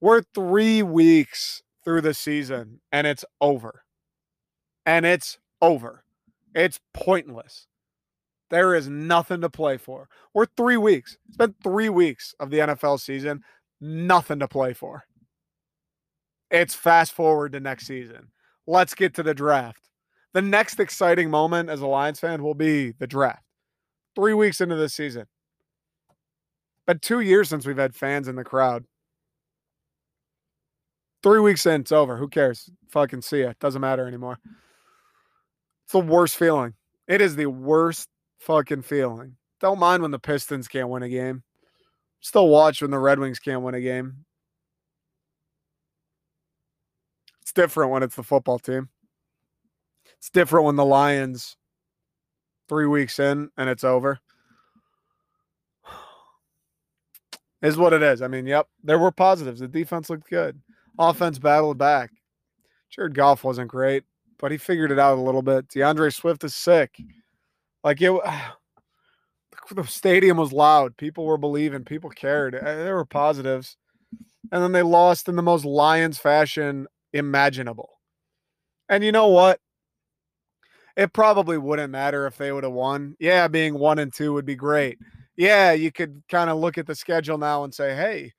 We're 3 weeks through the season and it's over. And it's over. It's pointless. There is nothing to play for. We're three weeks. It's been three weeks of the NFL season. Nothing to play for. It's fast forward to next season. Let's get to the draft. The next exciting moment as a Lions fan will be the draft. Three weeks into the season. But two years since we've had fans in the crowd. Three weeks in, it's over. Who cares? Fucking see it. Doesn't matter anymore. It's the worst feeling. It is the worst fucking feeling. Don't mind when the Pistons can't win a game. Still watch when the Red Wings can't win a game. It's different when it's the football team. It's different when the Lions three weeks in and it's over. Is what it is. I mean, yep, there were positives. The defense looked good. Offense battled back. Jared Goff wasn't great, but he figured it out a little bit. D'Andre Swift is sick. Like it, the stadium was loud. People were believing. People cared. Uh, there were positives, and then they lost in the most Lions fashion imaginable. And you know what? It probably wouldn't matter if they would have won. Yeah, being one and two would be great. Yeah, you could kind of look at the schedule now and say, hey,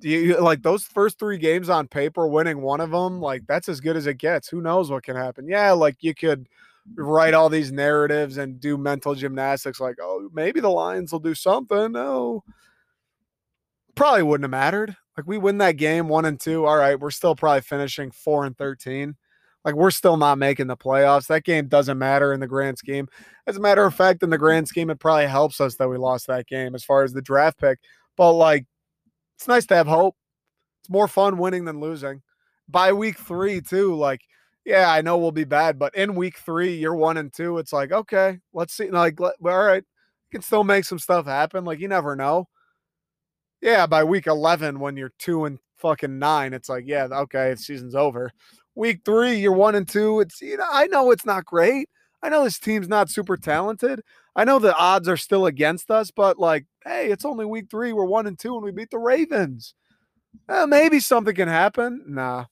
you like those first three games on paper, winning one of them, like that's as good as it gets. Who knows what can happen? Yeah, like you could write all these narratives and do mental gymnastics like, oh, maybe the Lions will do something. No, probably wouldn't have mattered. Like we win that game one and two. All right, we're still probably finishing four and 13. Like we're still not making the playoffs. That game doesn't matter in the grand scheme. As a matter of fact, in the grand scheme, it probably helps us that we lost that game as far as the draft pick. But like, it's nice to have hope. It's more fun winning than losing. By week three, too, like yeah, I know we'll be bad, but in week three, you're one and two. It's like, okay, let's see. Like, let, all right, you can still make some stuff happen. Like, you never know. Yeah, by week 11, when you're two and fucking nine, it's like, yeah, okay, season's over. Week three, you're one and two. It's, you know, I know it's not great. I know this team's not super talented. I know the odds are still against us, but like, hey, it's only week three. We're one and two, and we beat the Ravens. Eh, maybe something can happen. Nah,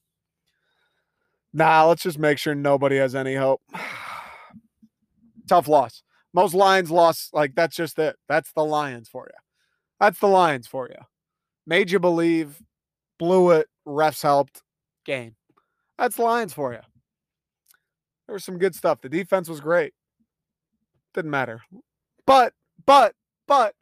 Nah, let's just make sure nobody has any hope. Tough loss. Most Lions lost. Like, that's just it. That's the Lions for you. That's the Lions for you. Made you believe, blew it, refs helped, game. That's Lions for you. There was some good stuff. The defense was great. Didn't matter. But, but, but,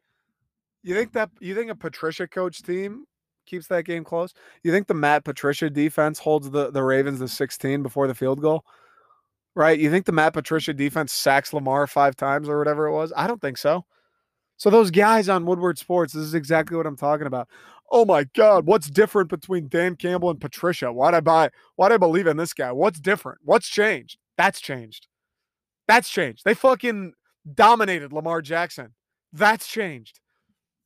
you think that you think a Patricia coach team keeps that game close. You think the Matt Patricia defense holds the, the Ravens to 16 before the field goal? Right? You think the Matt Patricia defense sacks Lamar five times or whatever it was? I don't think so. So those guys on Woodward Sports, this is exactly what I'm talking about. Oh my God, what's different between Dan Campbell and Patricia? Why'd I buy? Why'd I believe in this guy? What's different? What's changed? That's changed. That's changed. They fucking dominated Lamar Jackson. That's changed.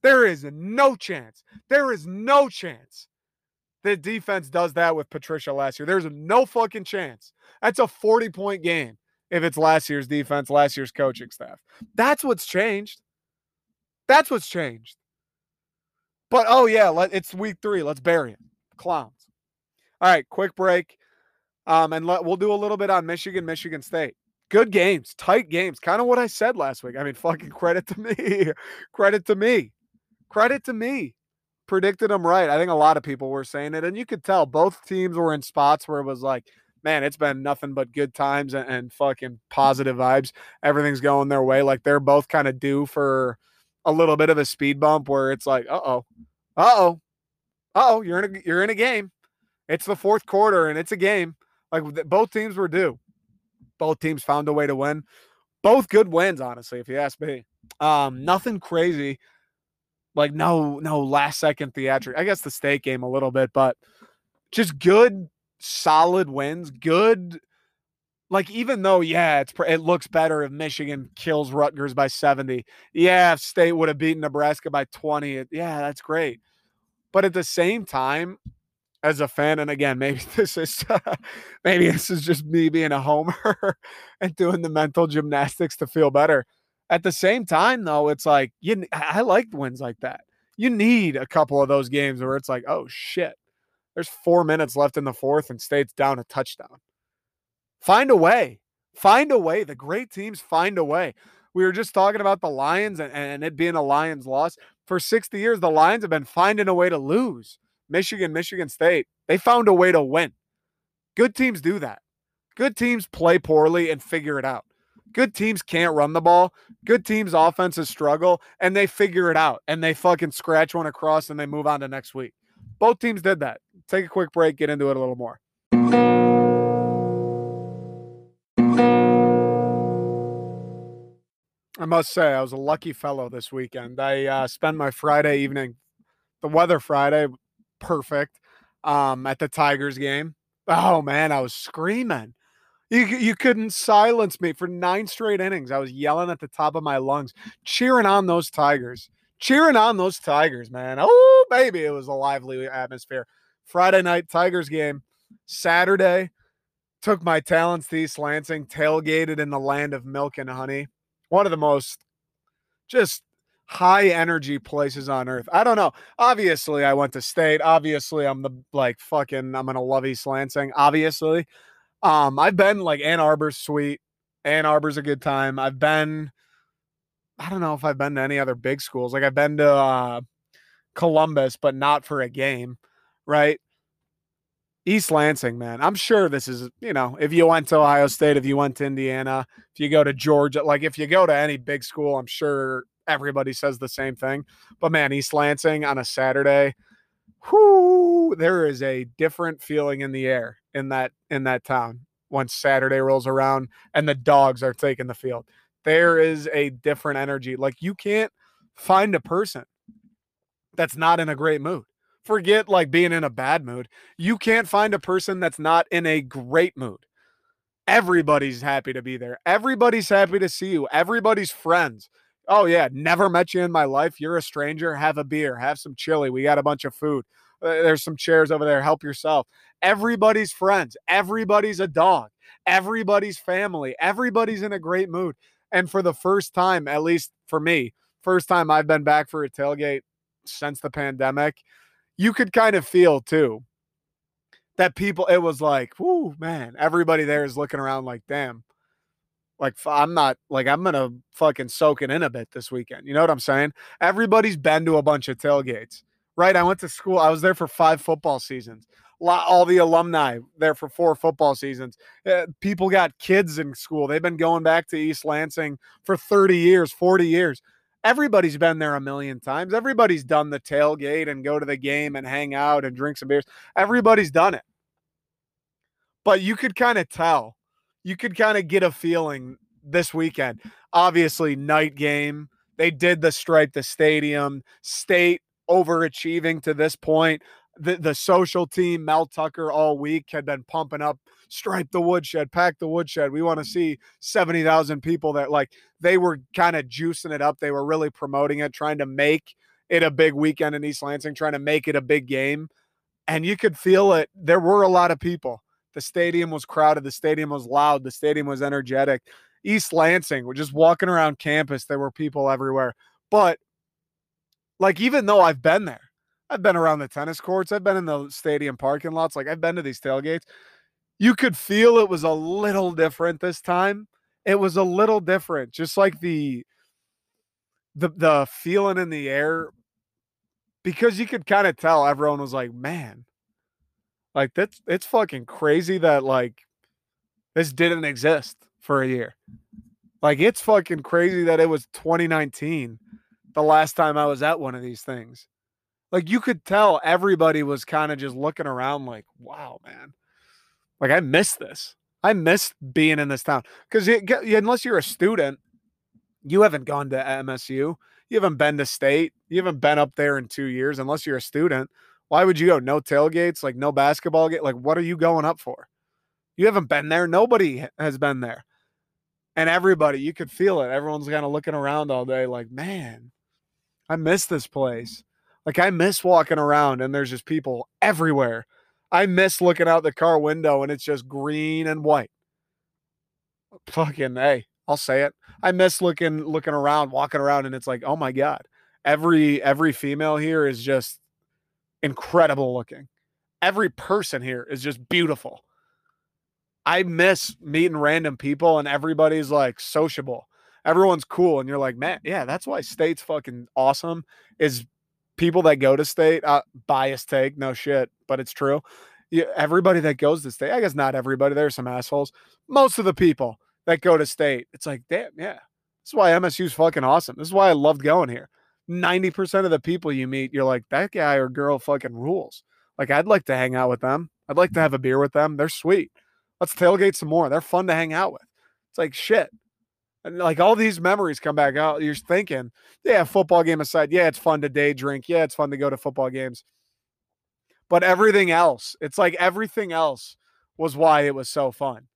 There is no chance. There is no chance the defense does that with Patricia last year. There's no fucking chance. That's a 40 point game if it's last year's defense, last year's coaching staff. That's what's changed. That's what's changed. But oh yeah, let, it's week three. Let's bury it. Clowns. All right, quick break. Um, and let, we'll do a little bit on Michigan, Michigan State. Good games, tight games. Kind of what I said last week. I mean, fucking credit to me. credit to me credit to me. Predicted them right. I think a lot of people were saying it, and you could tell both teams were in spots where it was like, man, it's been nothing but good times and, and fucking positive vibes. Everything's going their way. Like they're both kind of due for a little bit of a speed bump where it's like, uh oh, uh oh, oh, you're in a you're in a game. It's the fourth quarter and it's a game. Like both teams were due. Both teams found a way to win. Both good wins, honestly, if you ask me. Um, nothing crazy like no no last second theatric. I guess the state game a little bit, but just good solid wins. Good like even though yeah, it's it looks better if Michigan kills Rutgers by 70. Yeah, if State would have beaten Nebraska by 20. It, yeah, that's great. But at the same time, as a fan, and again, maybe this is maybe this is just me being a homer and doing the mental gymnastics to feel better. At the same time, though, it's like you. I like wins like that. You need a couple of those games where it's like, oh shit, there's four minutes left in the fourth, and State's down a touchdown. Find a way. Find a way. The great teams find a way. We were just talking about the Lions and, and it being a Lions loss. For 60 years, the Lions have been finding a way to lose. Michigan, Michigan State, they found a way to win. Good teams do that. Good teams play poorly and figure it out. Good teams can't run the ball. Good teams' offenses struggle and they figure it out and they fucking scratch one across and they move on to next week. Both teams did that. Take a quick break, get into it a little more. I must say, I was a lucky fellow this weekend. I uh, spent my Friday evening, the weather Friday, perfect, um, at the Tigers game. Oh man, I was screaming. You, you couldn't silence me for nine straight innings. I was yelling at the top of my lungs, cheering on those Tigers, cheering on those Tigers, man. Oh, baby, it was a lively atmosphere. Friday night Tigers game, Saturday, took my talents to East Lansing, tailgated in the land of milk and honey. One of the most just high energy places on earth. I don't know. Obviously, I went to state. Obviously, I'm the like fucking I'm gonna love East Lansing. Obviously. Um, I've been like Ann Arbor's sweet. Ann Arbor's a good time. I've been, I don't know if I've been to any other big schools. Like I've been to uh, Columbus, but not for a game, right? East Lansing, man. I'm sure this is, you know, if you went to Ohio State, if you went to Indiana, if you go to Georgia, like if you go to any big school, I'm sure everybody says the same thing. But man, East Lansing on a Saturday, whoo, there is a different feeling in the air in that in that town once Saturday rolls around and the dogs are taking the field. There is a different energy. Like you can't find a person that's not in a great mood. Forget like being in a bad mood. You can't find a person that's not in a great mood. Everybody's happy to be there. Everybody's happy to see you. Everybody's friends. Oh, yeah, never met you in my life. You're a stranger. Have a beer, have some chili. We got a bunch of food. Uh, there's some chairs over there. Help yourself. Everybody's friends. Everybody's a dog. Everybody's family. Everybody's in a great mood. And for the first time, at least for me, first time I've been back for a tailgate since the pandemic, you could kind of feel too that people, it was like, whoo, man, everybody there is looking around like, damn, like I'm not like I'm gonna fucking soak it in a bit this weekend. You know what I'm saying? Everybody's been to a bunch of tailgates right? I went to school. I was there for five football seasons. All the alumni there for four football seasons. Uh, people got kids in school. They've been going back to East Lansing for 30 years, 40 years. Everybody's been there a million times. Everybody's done the tailgate and go to the game and hang out and drink some beers. Everybody's done it. But you could kind of tell, you could kind of get a feeling this weekend. Obviously, night game. They did the stripe the stadium. State overachieving to this point. The, the social team, Mel Tucker, all week had been pumping up, stripe the woodshed, pack the woodshed. We want to mm. see 70,000 people that like they were kind of juicing it up. They were really promoting it, trying to make it a big weekend in East Lansing, trying to make it a big game. And you could feel it. There were a lot of people. The stadium was crowded. The stadium was loud. The stadium was energetic. East Lansing, we're just walking around campus. There were people everywhere. But like, even though I've been there, I've been around the tennis courts, I've been in the stadium parking lots, like, I've been to these tailgates. You could feel it was a little different this time. It was a little different, just like the the the feeling in the air because you could kind of tell everyone was like, man, like that's it's fucking crazy that like this didn't exist for a year. Like it's fucking crazy that it was 2019 the last time I was at one of these things. Like you could tell everybody was kind of just looking around like, wow, man. Like I miss this. I miss being in this town because unless you're a student, you haven't gone to MSU. You haven't been to state. You haven't been up there in two years unless you're a student. Why would you go? No tailgates, like no basketball gate. Like, what are you going up for? You haven't been there. Nobody has been there. And everybody, you could feel it. Everyone's kind of looking around all day, like, man, I miss this place. Like I miss walking around and there's just people everywhere. I miss looking out the car window and it's just green and white. Fucking hey, I'll say it. I miss looking looking around, walking around and it's like, "Oh my god. Every every female here is just incredible looking. Every person here is just beautiful. I miss meeting random people and everybody's like sociable everyone's cool and you're like man yeah that's why state's fucking awesome is people that go to state uh, bias take no shit but it's true yeah, everybody that goes to state i guess not everybody there's some assholes most of the people that go to state. It's like, damn, yeah. This is why MSU's fucking awesome. This is why I loved going here. 90% of the people you meet, you're like, that guy or girl fucking rules. Like, I'd like to hang out with them. I'd like to have a beer with them. They're sweet. Let's tailgate some more. They're fun to hang out with. It's like shit. And like all these memories come back out. You're thinking, yeah, football game aside, yeah, it's fun to day drink. Yeah, it's fun to go to football games. But everything else, it's like everything else was why it was so fun.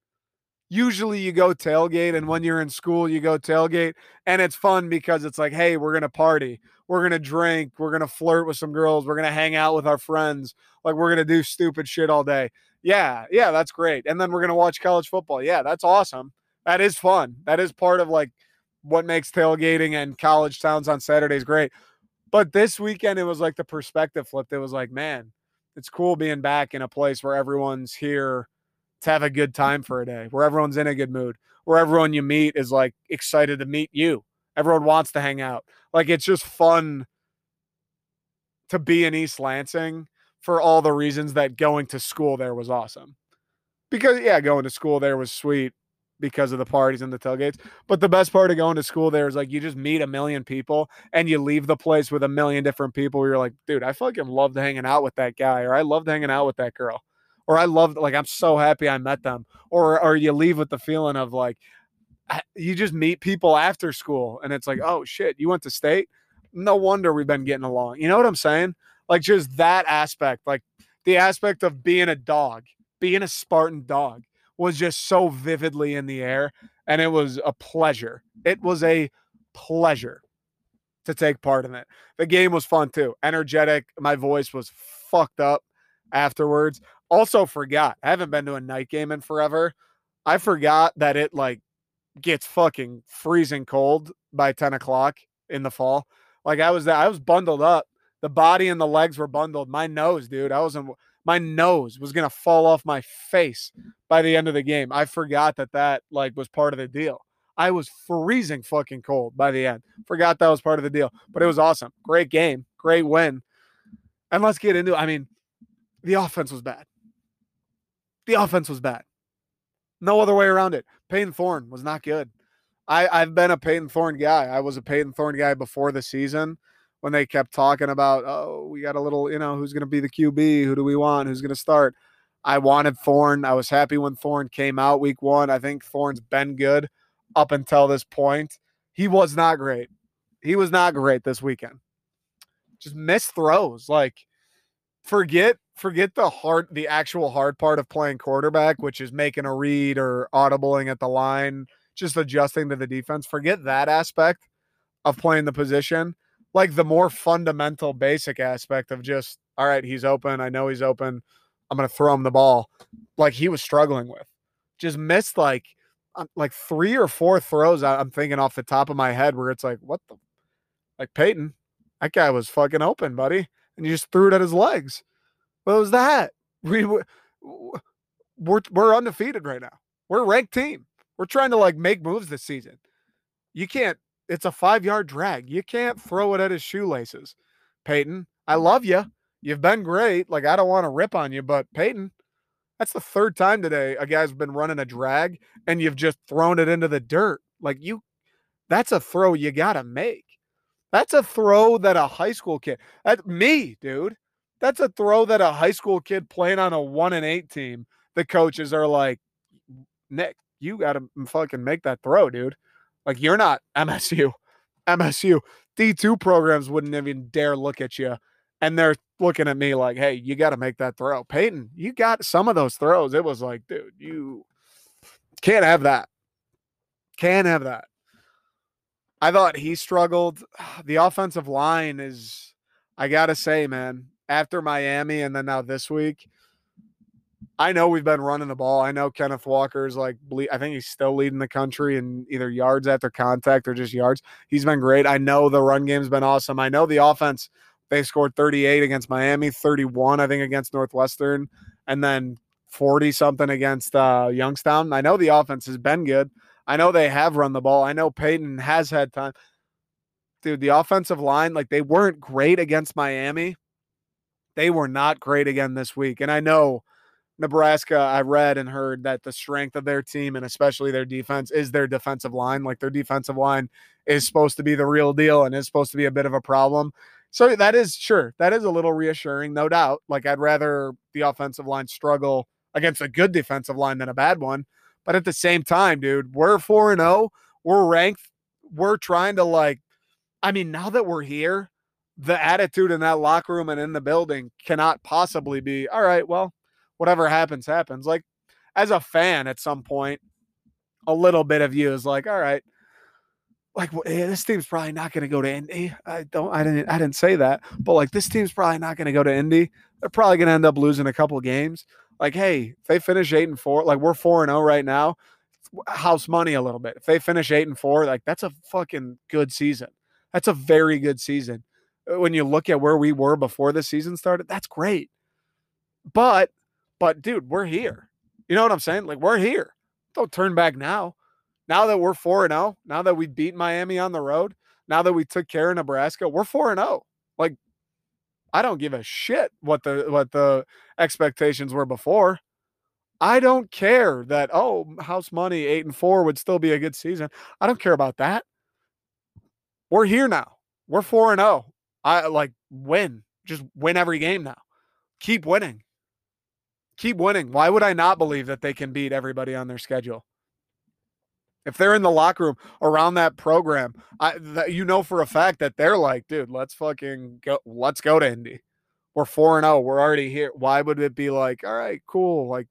Usually you go tailgate, and when you're in school, you go tailgate, and it's fun because it's like, hey, we're gonna party, we're gonna drink, we're gonna flirt with some girls, we're gonna hang out with our friends, like we're gonna do stupid shit all day. Yeah, yeah, that's great. And then we're gonna watch college football. Yeah, that's awesome that is fun. That is part of like what makes tailgating and college towns on Saturdays great. But this weekend, it was like the perspective flipped. It was like, man, it's cool being back in a place where everyone's here have a good time for a day, where everyone's in a good mood, where everyone you meet is like excited to meet you. Everyone wants to hang out. Like it's just fun to be in East Lansing for all the reasons that going to school there was awesome. Because yeah, going to school there was sweet because of the parties and the tailgates. But the best part of going to school there is like you just meet a million people and you leave the place with a million different people you're like, dude, I fucking loved hanging out with that guy, or I loved hanging out with that girl. Or I love like I'm so happy I met them. Or or you leave with the feeling of like you just meet people after school and it's like, oh shit, you went to state? No wonder we've been getting along. You know what I'm saying? Like just that aspect, like the aspect of being a dog, being a Spartan dog was just so vividly in the air and it was a pleasure. It was a pleasure to take part in it. The game was fun too. Energetic. My voice was fucked up afterwards. Also forgot. I haven't been to a night game in forever. I forgot that it like gets fucking freezing cold by 10 o'clock in the fall. Like I was that I was bundled up. The body and the legs were bundled. My nose, dude. I wasn't my nose was to fall off my face by the end of the game. I forgot that that like was part of the deal. I was freezing fucking cold by the end. Forgot that was part of the deal, but it was awesome. Great game, great win. And let's get into I mean, the offense was bad. The offense was bad. No other way around it. Payton Thorne was not good. I, I've been a Payton Thorne guy. I was a Payton Thorne guy before the season when they kept talking about, oh, we got a little, you know, who's going to be the QB? Who do we want? Who's going to start? I wanted Thorne. I was happy when Thorne came out week one. I think Thorne's been good up until this point. He was not great. He was not great this weekend. Just missed throws. Like, forget forget the hard the actual hard part of playing quarterback, which is making a read or audibling at the line, just adjusting to the defense. Forget that aspect of playing the position. Like the more fundamental basic aspect of just all right he's open. I know he's open. I'm to throw him the ball. Like he was struggling with. Just missed like um, like three or four throws i'm thinking off the top of my head where it's like what the like payton that guy was fucking open buddy and you just threw it at his legs what was that we we're we're undefeated right now we're a ranked team we're trying to like make moves this season you can't it's a five yard drag. You can't throw it at his shoelaces. Payton, I love you. You've been great. Like, I don't want to rip on you, but Payton, that's the third time today a guy's been running a drag and you've just thrown it into the dirt. Like, you, that's a throw you got to make. That's a throw that a high school kid, that me, dude. That's a throw that a high school kid playing on a one and eight team, the coaches are like, Nick, you got to fucking make that throw, dude. Like you're not MSU. MSU D2 programs wouldn't even dare look at you. And they're looking at me like, hey, you got to make that throw. Payton, you got some of those throws. It was like, dude, you can't have that. Can't have that. I thought he struggled. The offensive line is, I got to say, man, after Miami and then now this week, I know we've been running the ball. I know Kenneth Walker's like, I think he's still leading the country in either yards after contact or just yards. He's been great. I know the run game's been awesome. I know the offense, they scored 38 against Miami, 31, I think, against Northwestern, and then 40 something against uh, Youngstown. I know the offense has been good. I know they have run the ball. I know Payton has had time. Dude, the offensive line, like, they weren't great against Miami. They were not great again this week. And I know Nebraska, I read and heard that the strength of their team and especially their defense is their defensive line. Like their defensive line is supposed to be the real deal and is supposed to be a bit of a problem. So that is sure, that is a little reassuring, no doubt. Like I'd rather the offensive line struggle against a good defensive line than a bad one. But at the same time, dude, we're 4 and 0. We're ranked. We're trying to like I mean, now that we're here, the attitude in that locker room and in the building cannot possibly be, all right, well, whatever happens, happens. Like as a fan at some point, a little bit of you is like, all right, like yeah, eh, this team's probably not going to go to Indy. I don't, I didn't, I didn't say that, but like this team's probably not going to go to Indy. They're probably going to end up losing a couple games. Like, hey, if they finish eight and four, like we're four and zero oh right now, house money a little bit. If they finish eight and four, like that's a fucking good season. That's a very good season. Uh, when you look at where we were before the season started, that's great. But but dude, we're here. You know what I'm saying? Like we're here. Don't turn back now. Now that we're 4 and 0, now that we beat Miami on the road, now that we took care of Nebraska, we're 4 and 0. Like I don't give a shit what the what the expectations were before. I don't care that oh, house money 8 and 4 would still be a good season. I don't care about that. We're here now. We're 4 and 0. I like win. Just win every game now. Keep winning keep winning. Why would I not believe that they can beat everybody on their schedule? If they're in the locker room around that program, I that, you know for a fact that they're like, dude, let's fucking go. Let's go to Indy. We're four and zero. Oh, we're already here. Why would it be like, all right, cool, like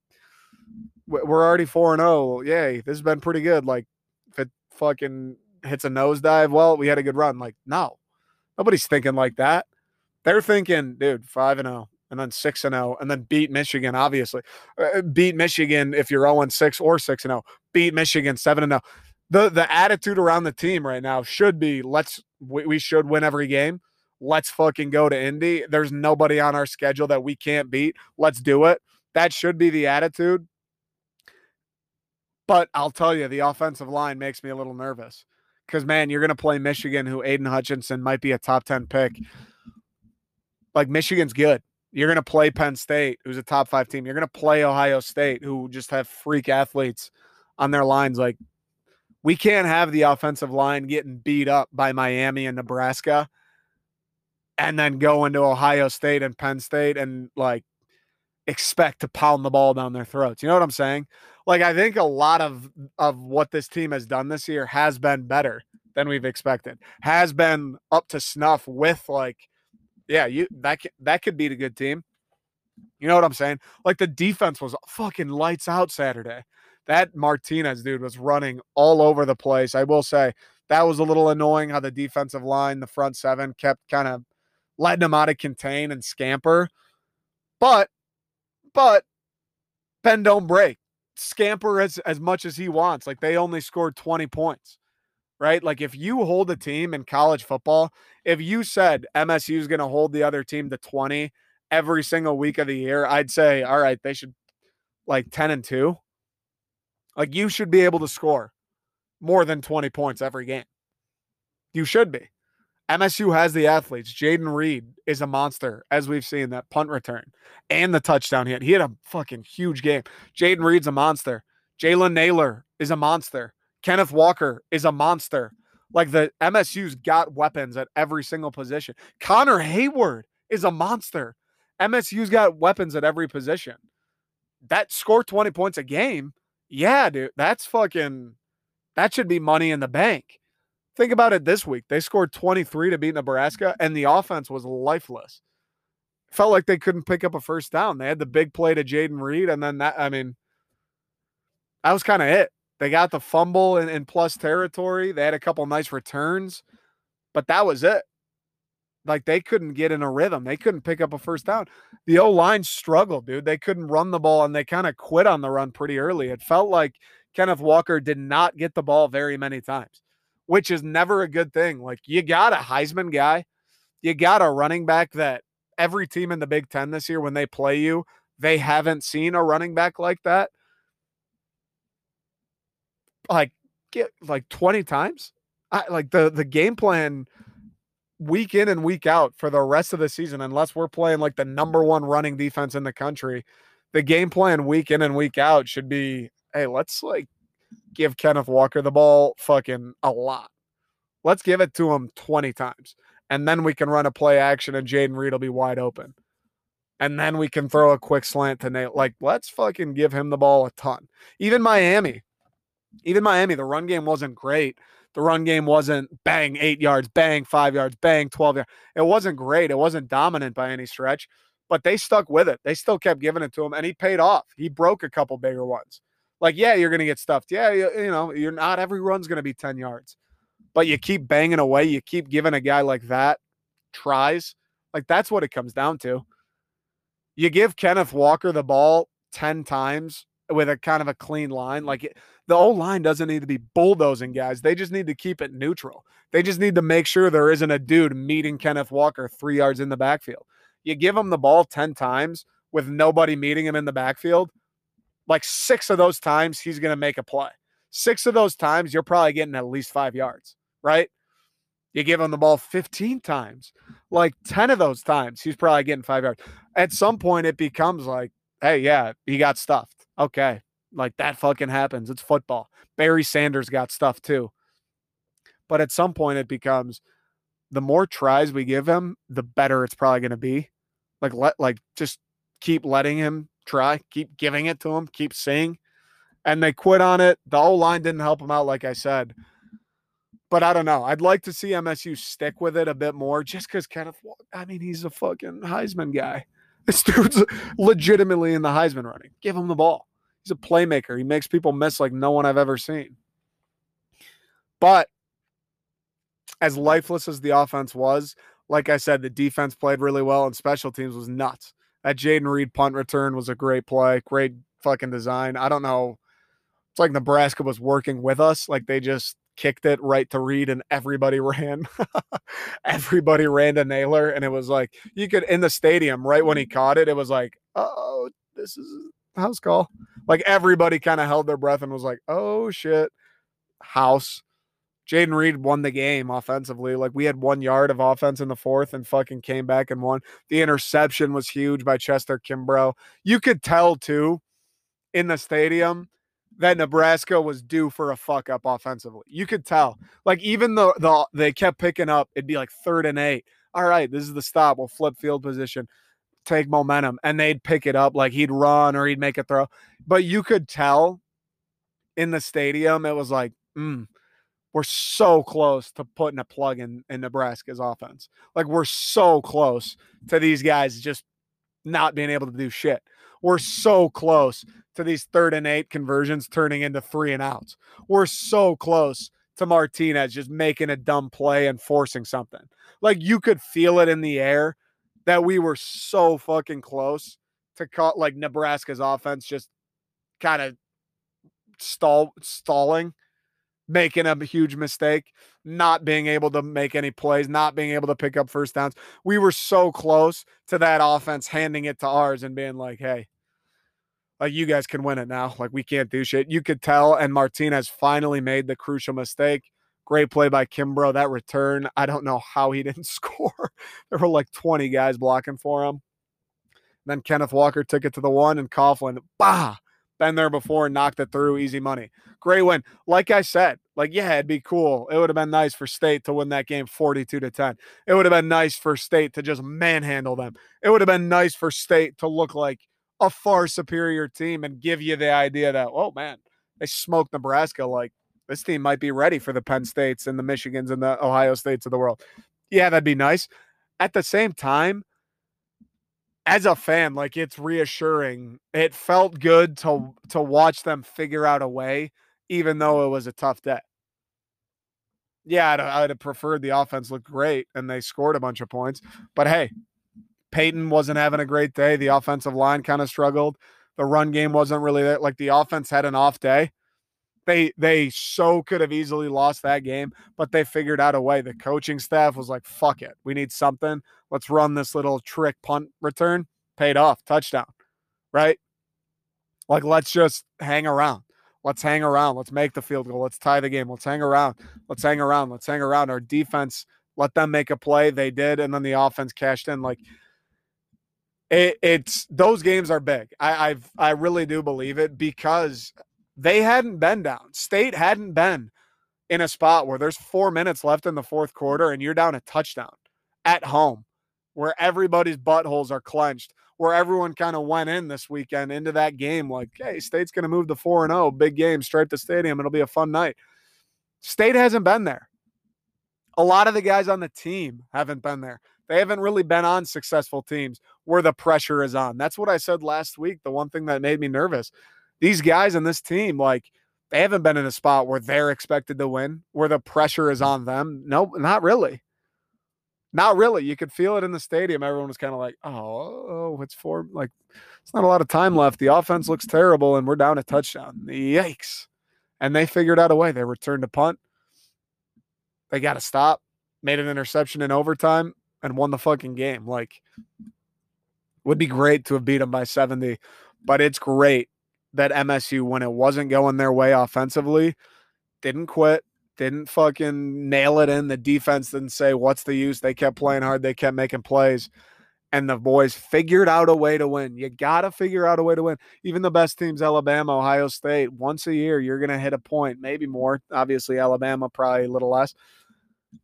we're already four and zero. Oh, yay, this has been pretty good. Like if it fucking hits a nosedive, well, we had a good run. Like no, nobody's thinking like that. They're thinking, dude, five and zero. And then 6 and 0 and then beat Michigan obviously. Uh, beat Michigan if you're 0 and 6 or 6 and 0. Beat Michigan 7 and 0. The the attitude around the team right now should be let's we, we should win every game. Let's fucking go to Indy. There's nobody on our schedule that we can't beat. Let's do it. That should be the attitude. But I'll tell you, the offensive line makes me a little nervous because, man, you're going to play Michigan, who Aidan Hutchinson might be a top 10 pick. Like, Michigan's good. You're going to play Penn State, who's a top five team. You're going to play Ohio State, who just have freak athletes on their lines. Like, we can't have the offensive line getting beat up by Miami and Nebraska and then go into Ohio State and Penn State and like expect to pound the ball down their throats. You know what I'm saying? Like I think a lot of of what this team has done this year has been better than we've expected. Has been up to snuff with like yeah, you that that could be a good team. You know what I'm saying? Like the defense was fucking lights out Saturday. That Martinez dude was running all over the place. I will say that was a little annoying how the defensive line, the front seven, kept kind of letting them out of contain and scamper. But, but Ben don't break. Scamper as as much as he wants. Like they only scored 20 points right? Like if you hold a team in college football, if you said MSU is going to hold the other team to 20 every single week of the year, I'd say, all right, they should like 10 and 2. Like you should be able to score more than 20 points every game. You should be. MSU has the athletes. Jayden Reed is a monster, as we've seen that punt return and the touchdown hit. He had a fucking huge game. Jayden Reed's a monster. Jalen Nailor is a monster. Kenneth Walker is a monster. Like the MSU's got weapons at every single position. Connor Heyward is a monster. MSU's got weapons at every position. That score 20 points a game. Yeah, dude. That's fucking that should be money in the bank. Think about it this week. They scored 23 to beat Nebraska, and the offense was lifeless. Felt like they couldn't pick up a first down. They had the big play to Jayden Reed, and then that, I mean, that was kind of it. They got the fumble in, plus territory. They had a couple nice returns, but that was it. Like they couldn't get in a rhythm. They couldn't pick up a first down. The O line struggled, dude. They couldn't run the ball and they kind of quit on the run pretty early. It felt like Kenneth Walker did not get the ball very many times, which is never a good thing. Like you got a Heisman guy, you got a running back that every team in the Big Ten this year, when they play you, they haven't seen a running back like that like get like 20 times. I like the the game plan week in and week out for the rest of the season, unless we're playing like the number one running defense in the country, the game plan week in and week out should be hey, let's like give Kenneth Walker the ball fucking a lot. Let's give it to him 20 times. And then we can run a play action and Jayden Reed will be wide open. And then we can throw a quick slant to Nate. Like, let's fucking give him the ball a ton. Even Miami, even Miami, the run game wasn't great. The run game wasn't bang eight yards, bang five yards, bang 12 yards. It wasn't great. It wasn't dominant by any stretch, but they stuck with it. They still kept giving it to him and he paid off. He broke a couple bigger ones. Like, yeah, you're going to get stuffed. Yeah, you, you know, you're not every run's going to be 10 yards, but you keep banging away. You keep giving a guy like that tries. Like, that's what it comes down to. You give Kenneth Walker the ball 10 times with a kind of a clean line. Like, the old line doesn't need to be bulldozing guys. They just need to keep it neutral. They just need to make sure there isn't a dude meeting Kenneth Walker three yards in the backfield. You give him the ball 10 times with nobody meeting him in the backfield, like six of those times, he's going to make a play. Six of those times, you're probably getting at least five yards, right? You give him the ball 15 times, like 10 of those times, he's probably getting five yards. At some point, it becomes like, hey, yeah, he got stuffed. Okay. Like that fucking happens. It's football. Barry Sanders got stuffed too. But at some point, it becomes the more tries we give him, the better it's probably going to be. Like, let, like, just keep letting him try, keep giving it to him, keep seeing. And they quit on it. The O line didn't help him out, like I said. But I don't know. I'd like to see MSU stick with it a bit more just because Kenneth, I mean, he's a fucking Heisman guy. This dude's legitimately in the Heisman running. Give him the ball. He's a playmaker. He makes people miss like no one I've ever seen. But as lifeless as the offense was, like I said, the defense played really well and special teams was nuts. That Jayden Reed punt return was a great play, great fucking design. I don't know. It's like Nebraska was working with us. Like they just kicked it right to Reed and everybody ran. everybody ran to Nailor, And it was like, you could, in the stadium, right when he mm-hmm. caught it, it was like, oh, this is house call. Like everybody kind of held their breath and was like, oh shit, house. Jayden Reed won the game offensively. Like we had one yard of offense in the fourth and fucking came back and won. The interception was huge by Chester Kimbrough. You could tell too in the stadium that Nebraska was due for a fuck up offensively. You could tell. Like even though the they kept picking up, it'd be like third and eight. All right, this is the stop. We'll flip field position, take momentum, and they'd pick it up like he'd run or he'd make a throw. But you could tell in the stadium, it was like, mm, we're so close to putting a plug in in Nebraska's offense. Like we're so close to these guys just not being able to do shit. We're so close to these third and eight conversions turning into three and outs. We're so close to Martinez just making a dumb play and forcing something. Like you could feel it in the air that we were so fucking close to call like Nebraska's offense just kind of stall stalling making a huge mistake, not being able to make any plays, not being able to pick up first downs. We were so close to that offense handing it to ours and being like, hey, like you guys can win it now. Like we can't do shit. You could tell. And Martinez finally made the crucial mistake. Great play by Kimbrough. That return, I don't know how he didn't score. there were like 20 guys blocking for him. Then Kenneth Walker took it to the one and Coghlin, bah, been there before and knocked it through. Easy money. Great win. Like I said, like, yeah, it'd be cool. It would have been nice for State to win that game 42 to 10. It would have been nice for State to just manhandle them. It would have been nice for State to look like a far superior team and give you the idea that, oh man, they smoked Nebraska. Like this team might be ready for the Penn States and the Michigans and the Ohio States of the world. Yeah, that'd be nice. At the same time, as a fan, like it's reassuring. It felt good to to watch them figure out a way, even though it was a tough day. Yeah, I'd, I'd have preferred the offense looked great and they scored a bunch of points. But hey, Payton wasn't having a great day. The offensive line kind of struggled. The run game wasn't really there. Like the offense had an off day. They they so could have easily lost that game, but they figured out a way. The coaching staff was like, "Fuck it, we need something. Let's run this little trick punt return." Paid off, touchdown, right? Like let's just hang around. Let's hang around. Let's make the field goal. Let's tie the game. Let's hang around. Let's hang around. Let's hang around. Our defense let them make a play. They did, and then the offense cashed in. Like it, it's those games are big. I, I've I really do believe it because they hadn't been down. State hadn't been in a spot where there's four minutes left in the fourth quarter and you're down a touchdown at home, where everybody's buttholes are clenched, where everyone kind of went in this weekend into that game like, hey, State's going to move to 4 and 0, big game, straight to stadium. It'll be a fun night. State hasn't been there. A lot of the guys on the team haven't been there. They haven't really been on successful teams where the pressure is on. That's what I said last week. The one thing that made me nervous. These guys on this team, like, they haven't been in a spot where they're expected to win, where the pressure is mm-hmm. on them. No, not really. Not really. You could feel it in the stadium. Everyone was kind of like, oh, oh, it's four. Like, it's not a lot of time left. The offense looks terrible, and we're down a touchdown. Yikes. And they figured out a way. They returned a punt. They got to stop, made an interception in overtime, and won the fucking game. Like, would be great to have beat them by 70, but it's great that MSU, when it wasn't going their way offensively, didn't quit, didn't fucking nail it in. The defense didn't say, What's the use? They kept playing hard, they kept making plays. And the boys figured out a way to win. You got to figure out a way to win. Even the best teams, Alabama, Ohio State, once a year, you're going to hit a point, maybe more. Obviously, Alabama, probably a little less.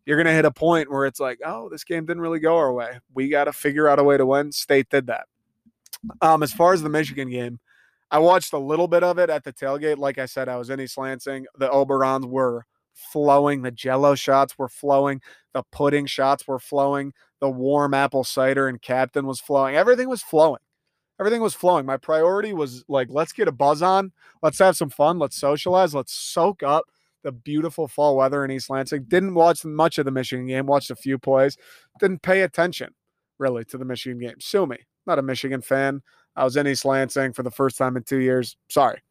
You're going to hit a point where it's like, oh, this game didn't really go our way. We got to figure out a way to win. State did that. Um, as far as the Michigan game, I watched a little bit of it at the tailgate. Like I said, I was in East Lansing. The Oberons were flowing. The jello shots were flowing. The pudding shots were flowing. The warm apple cider and captain was flowing. Everything was flowing. Everything was flowing. My priority was like, let's get a buzz on. Let's have some fun. Let's socialize. Let's soak up the beautiful fall weather in East Lansing. Didn't watch much of the Michigan game, watched a few plays. Didn't pay attention really to the Michigan game. Sue me. Not a Michigan fan. I was in East Lansing for the first time in two years. Sorry.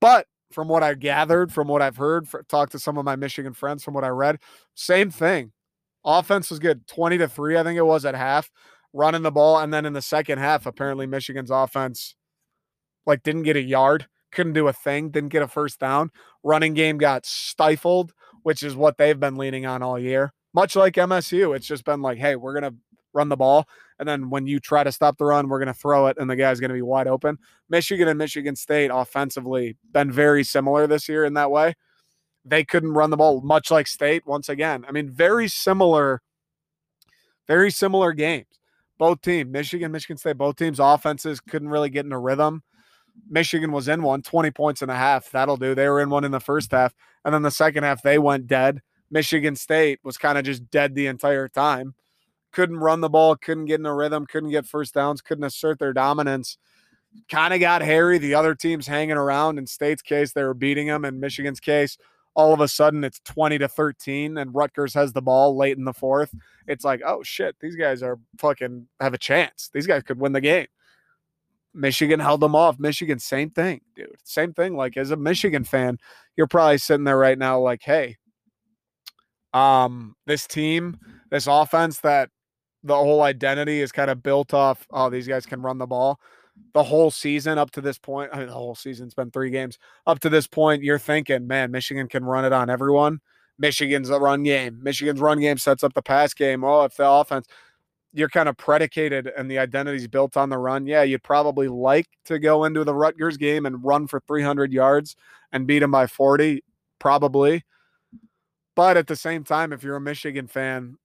But from what I gathered, from what I've heard, for, talked to some of my Michigan friends, from what I read, same thing. Offense was good, twenty to three, I think it was at half, running the ball, and then in the second half, apparently Michigan's offense like didn't get a yard, couldn't do a thing, didn't get a first down. Running game got stifled, which is what they've been leaning on all year. Much like MSU, it's just been like, hey, we're gonna run the ball. And then when you try to stop the run, we're going to throw it and the guy's going to be wide open. Michigan and Michigan State offensively been very similar this year in that way. They couldn't run the ball much like State once again. I mean, very similar, very similar games. Both teams, Michigan, Michigan State, both teams' offenses couldn't really get in a rhythm. Michigan was in one, 20 points and a half. That'll do. They were in one in the first half. And then the second half, they went dead. Michigan State was kind of just dead the entire time couldn't run the ball, couldn't get in a rhythm, couldn't get first downs, couldn't assert their dominance. Kind of got hairy. The other teams hanging around. In State's case, they were beating them. In Michigan's case, all of a sudden it's 20 to 13 and Rutgers has the ball late in the fourth. It's like, oh shit, these guys are fucking have a chance. These guys could win the game. Michigan held them off. Michigan, same thing, dude. Same thing. Like as a Michigan fan, you're probably sitting there right now, like, hey, um, this team, this offense that the whole identity is kind of built off oh these guys can run the ball the whole season up to this point I mean, the whole season's been three games up to this point you're thinking man michigan can run it on everyone michigan's a run game michigan's run game sets up the pass game oh if the offense you're kind of predicated and the identity's built on the run yeah you'd probably like to go into the rutgers game and run for 300 yards and beat them by 40 probably but at the same time if you're a michigan fan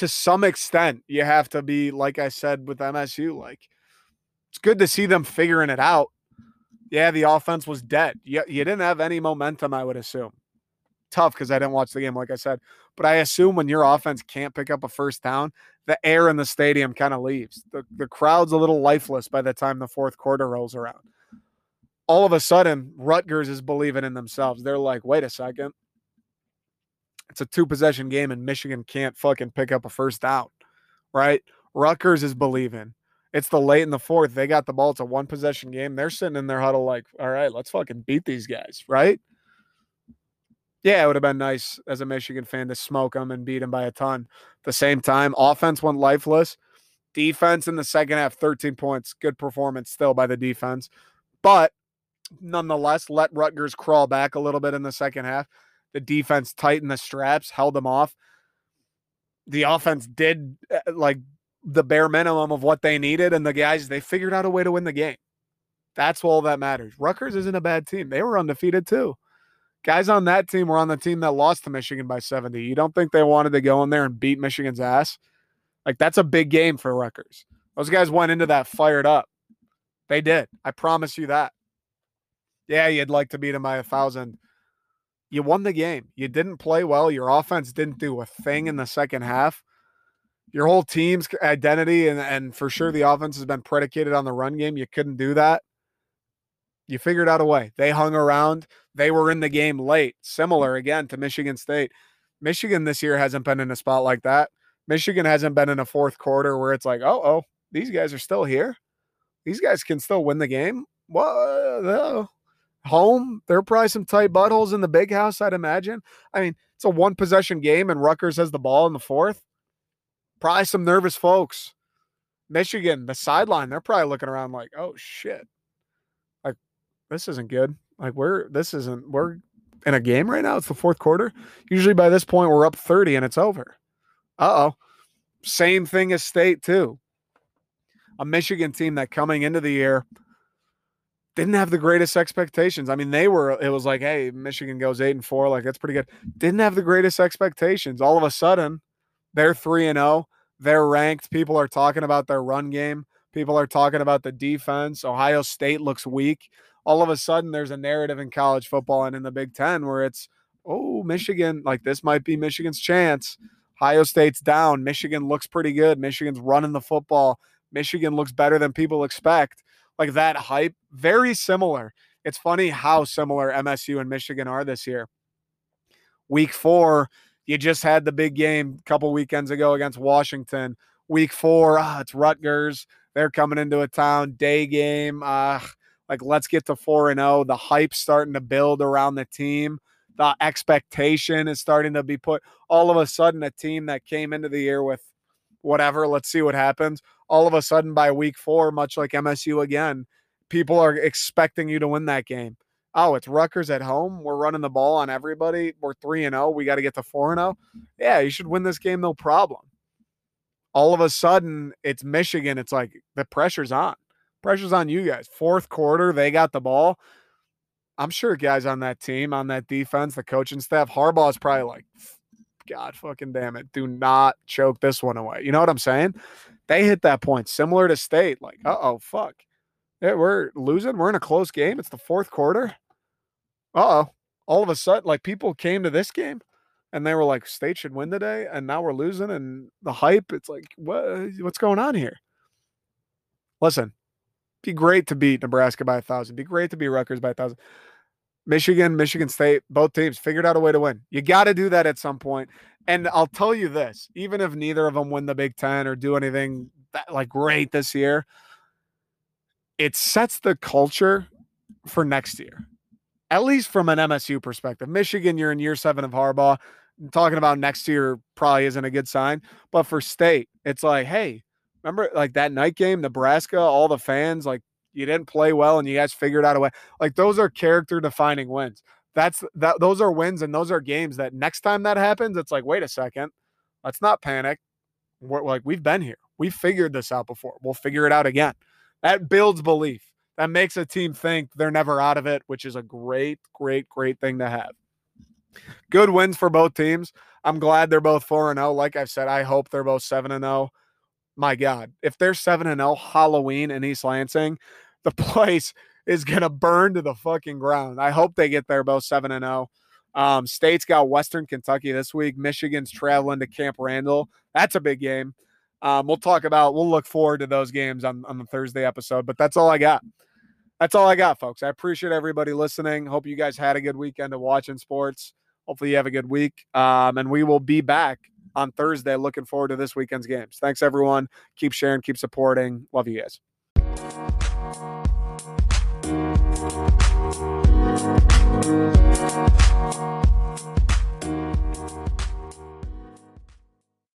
to some extent, you have to be, like I said with MSU, like it's good to see them figuring it out. Yeah, the offense was dead. You, you didn't have any momentum, I would assume. Tough because I didn't watch the game, like I said. But I assume when your offense can't pick up a first down, the air in the stadium kind of leaves. The, the crowd's a little lifeless by the time the fourth quarter rolls around. All of a sudden, Rutgers is believing in themselves. They're like, wait a second it's a two possession game and Michigan can't fucking pick up a first down, right? Rutgers is believing. It's the late in the fourth. They got the ball. It's a one possession game. They're sitting in their huddle like, all right, let's fucking beat these guys, right? Yeah, it would have been nice as a Michigan fan to smoke them and beat them by a ton. At the same time, offense went lifeless. Defense in the second half, 13 points. Good performance still by the defense. But nonetheless, let Rutgers crawl back a little bit in the second half. The defense tightened the straps, held them off. The offense did uh, like the bare minimum of what they needed, and the guys they figured out a way to win the game. That's all that matters. Rutgers isn't a bad team. They were undefeated too. Guys on that team were on the team that lost to Michigan by 70. You don't think they wanted to go in there and beat Michigan's ass? Like that's a big game for Rutgers. Those guys went into that fired up. They did. I promise you that. Yeah, you'd like to beat them by a thousand. You won the game. You didn't play well. Your offense didn't do a thing in the second half. Your whole team's identity and, and for sure the offense has been predicated on the run game. You couldn't do that. You figured out a way. They hung around. They were in the game late, hmm. similar again to Michigan State. Michigan this year hasn't been in a spot like that. Michigan hasn't been in a fourth quarter where it's like, oh, oh, these guys are still here. These guys can still win the game. What? Home, there are probably some tight buttholes in the big house, I'd imagine. I mean, it's a one possession game and Rutgers has the ball in the fourth. Probably some nervous folks. Michigan, the sideline, they're probably looking around like, oh shit. This isn't good. Like, we're, this isn't, we're in a game right now. It's the fourth quarter. Usually by this point, we're up 30 and it's over. Uh oh. Same thing as state, too. A Michigan team that coming into the year didn't have the greatest expectations. I mean, they were, it was like, hey, Michigan goes eight and four. Like, that's pretty good. Didn't have the greatest expectations. All of a sudden, they're 3 and 0. They're ranked. People are talking about their run game. People are talking about the defense. Ohio State looks weak. All of a sudden, there's a narrative in college football and in the Big Ten where it's, oh, Michigan, like this might be Michigan's chance. Ohio State's down. Michigan looks pretty good. Michigan's running the football. Michigan looks better than people expect. Like that hype, very similar. It's funny how similar MSU and Michigan are this year. Week four, you just had the big game a couple weekends ago against Washington. Week four, ah, it's Rutgers. They're coming into a town day game. Uh, like let's get to four and zero. Oh. The hype starting to build around the team. The expectation is starting to be put. All of a sudden, a team that came into the year with whatever, let's see what happens. All of a sudden, by week four, much like MSU again, people are expecting you to win that game oh, it's Rutgers at home. We're running the ball on everybody. We're 3 and 0. We got to get to 4 and 0. Yeah, you should win this game no problem. All of a sudden, it's Michigan. It's like the pressure's on. Pressure's on you guys. Fourth quarter, they got the ball. I'm sure guys on that team, on that defense, the coaching staff, Harbaugh's probably like, God fucking damn it. Do not choke this one away. You know what I'm saying? They hit that point similar to state. Like, uh oh, fuck. Yeah, we're losing. We're in a close game. It's the fourth quarter. Uh oh. All of a sudden, like people came to this game and they were like, state should win today. And now we're losing. And the hype, it's like, what, what's going on here? Listen, be great to beat Nebraska by a thousand. Be great to beat Rutgers by a thousand. Michigan, Michigan State, both teams figured out a way to win. You got to do that at some point. And I'll tell you this: even if neither of them win the Big Ten or do anything that, like great this year, it sets the culture for next year, at least from an MSU perspective. Michigan, you're in year seven of Harbaugh. talking about next year probably isn't a good sign. But for state, it's like, hey, remember like that night game, Nebraska, all the fans, like you didn't play well and you guys figured out a way. Like those are character defining wins. That's that those are wins and those are games that next time that happens, it's like, wait a second, let's not panic. We're like, we've been here. We've figured this out before. We'll figure it out again. That builds belief. That makes a team think they're never out of it, which is a great, great, great thing to have. Good wins for both teams. I'm glad they're both 4 and 0. Like I've said, I hope they're both 7 and 0. My God, if they're 7 and 0 Halloween in East Lansing, the place is going to burn to the fucking ground. I hope they get there both 7 and 0. Um, State's got Western Kentucky this week. Michigan's traveling to Camp Randall. That's a big game. Um, we'll talk about, we'll look forward to those games on, on the Thursday episode, but that's all I got. That's all I got, folks. I appreciate everybody listening. Hope you guys had a good weekend of watching sports. Hopefully, you have a good week. Um, and we will be back on Thursday. Looking forward to this weekend's games. Thanks, everyone. Keep sharing, keep supporting. Love you guys.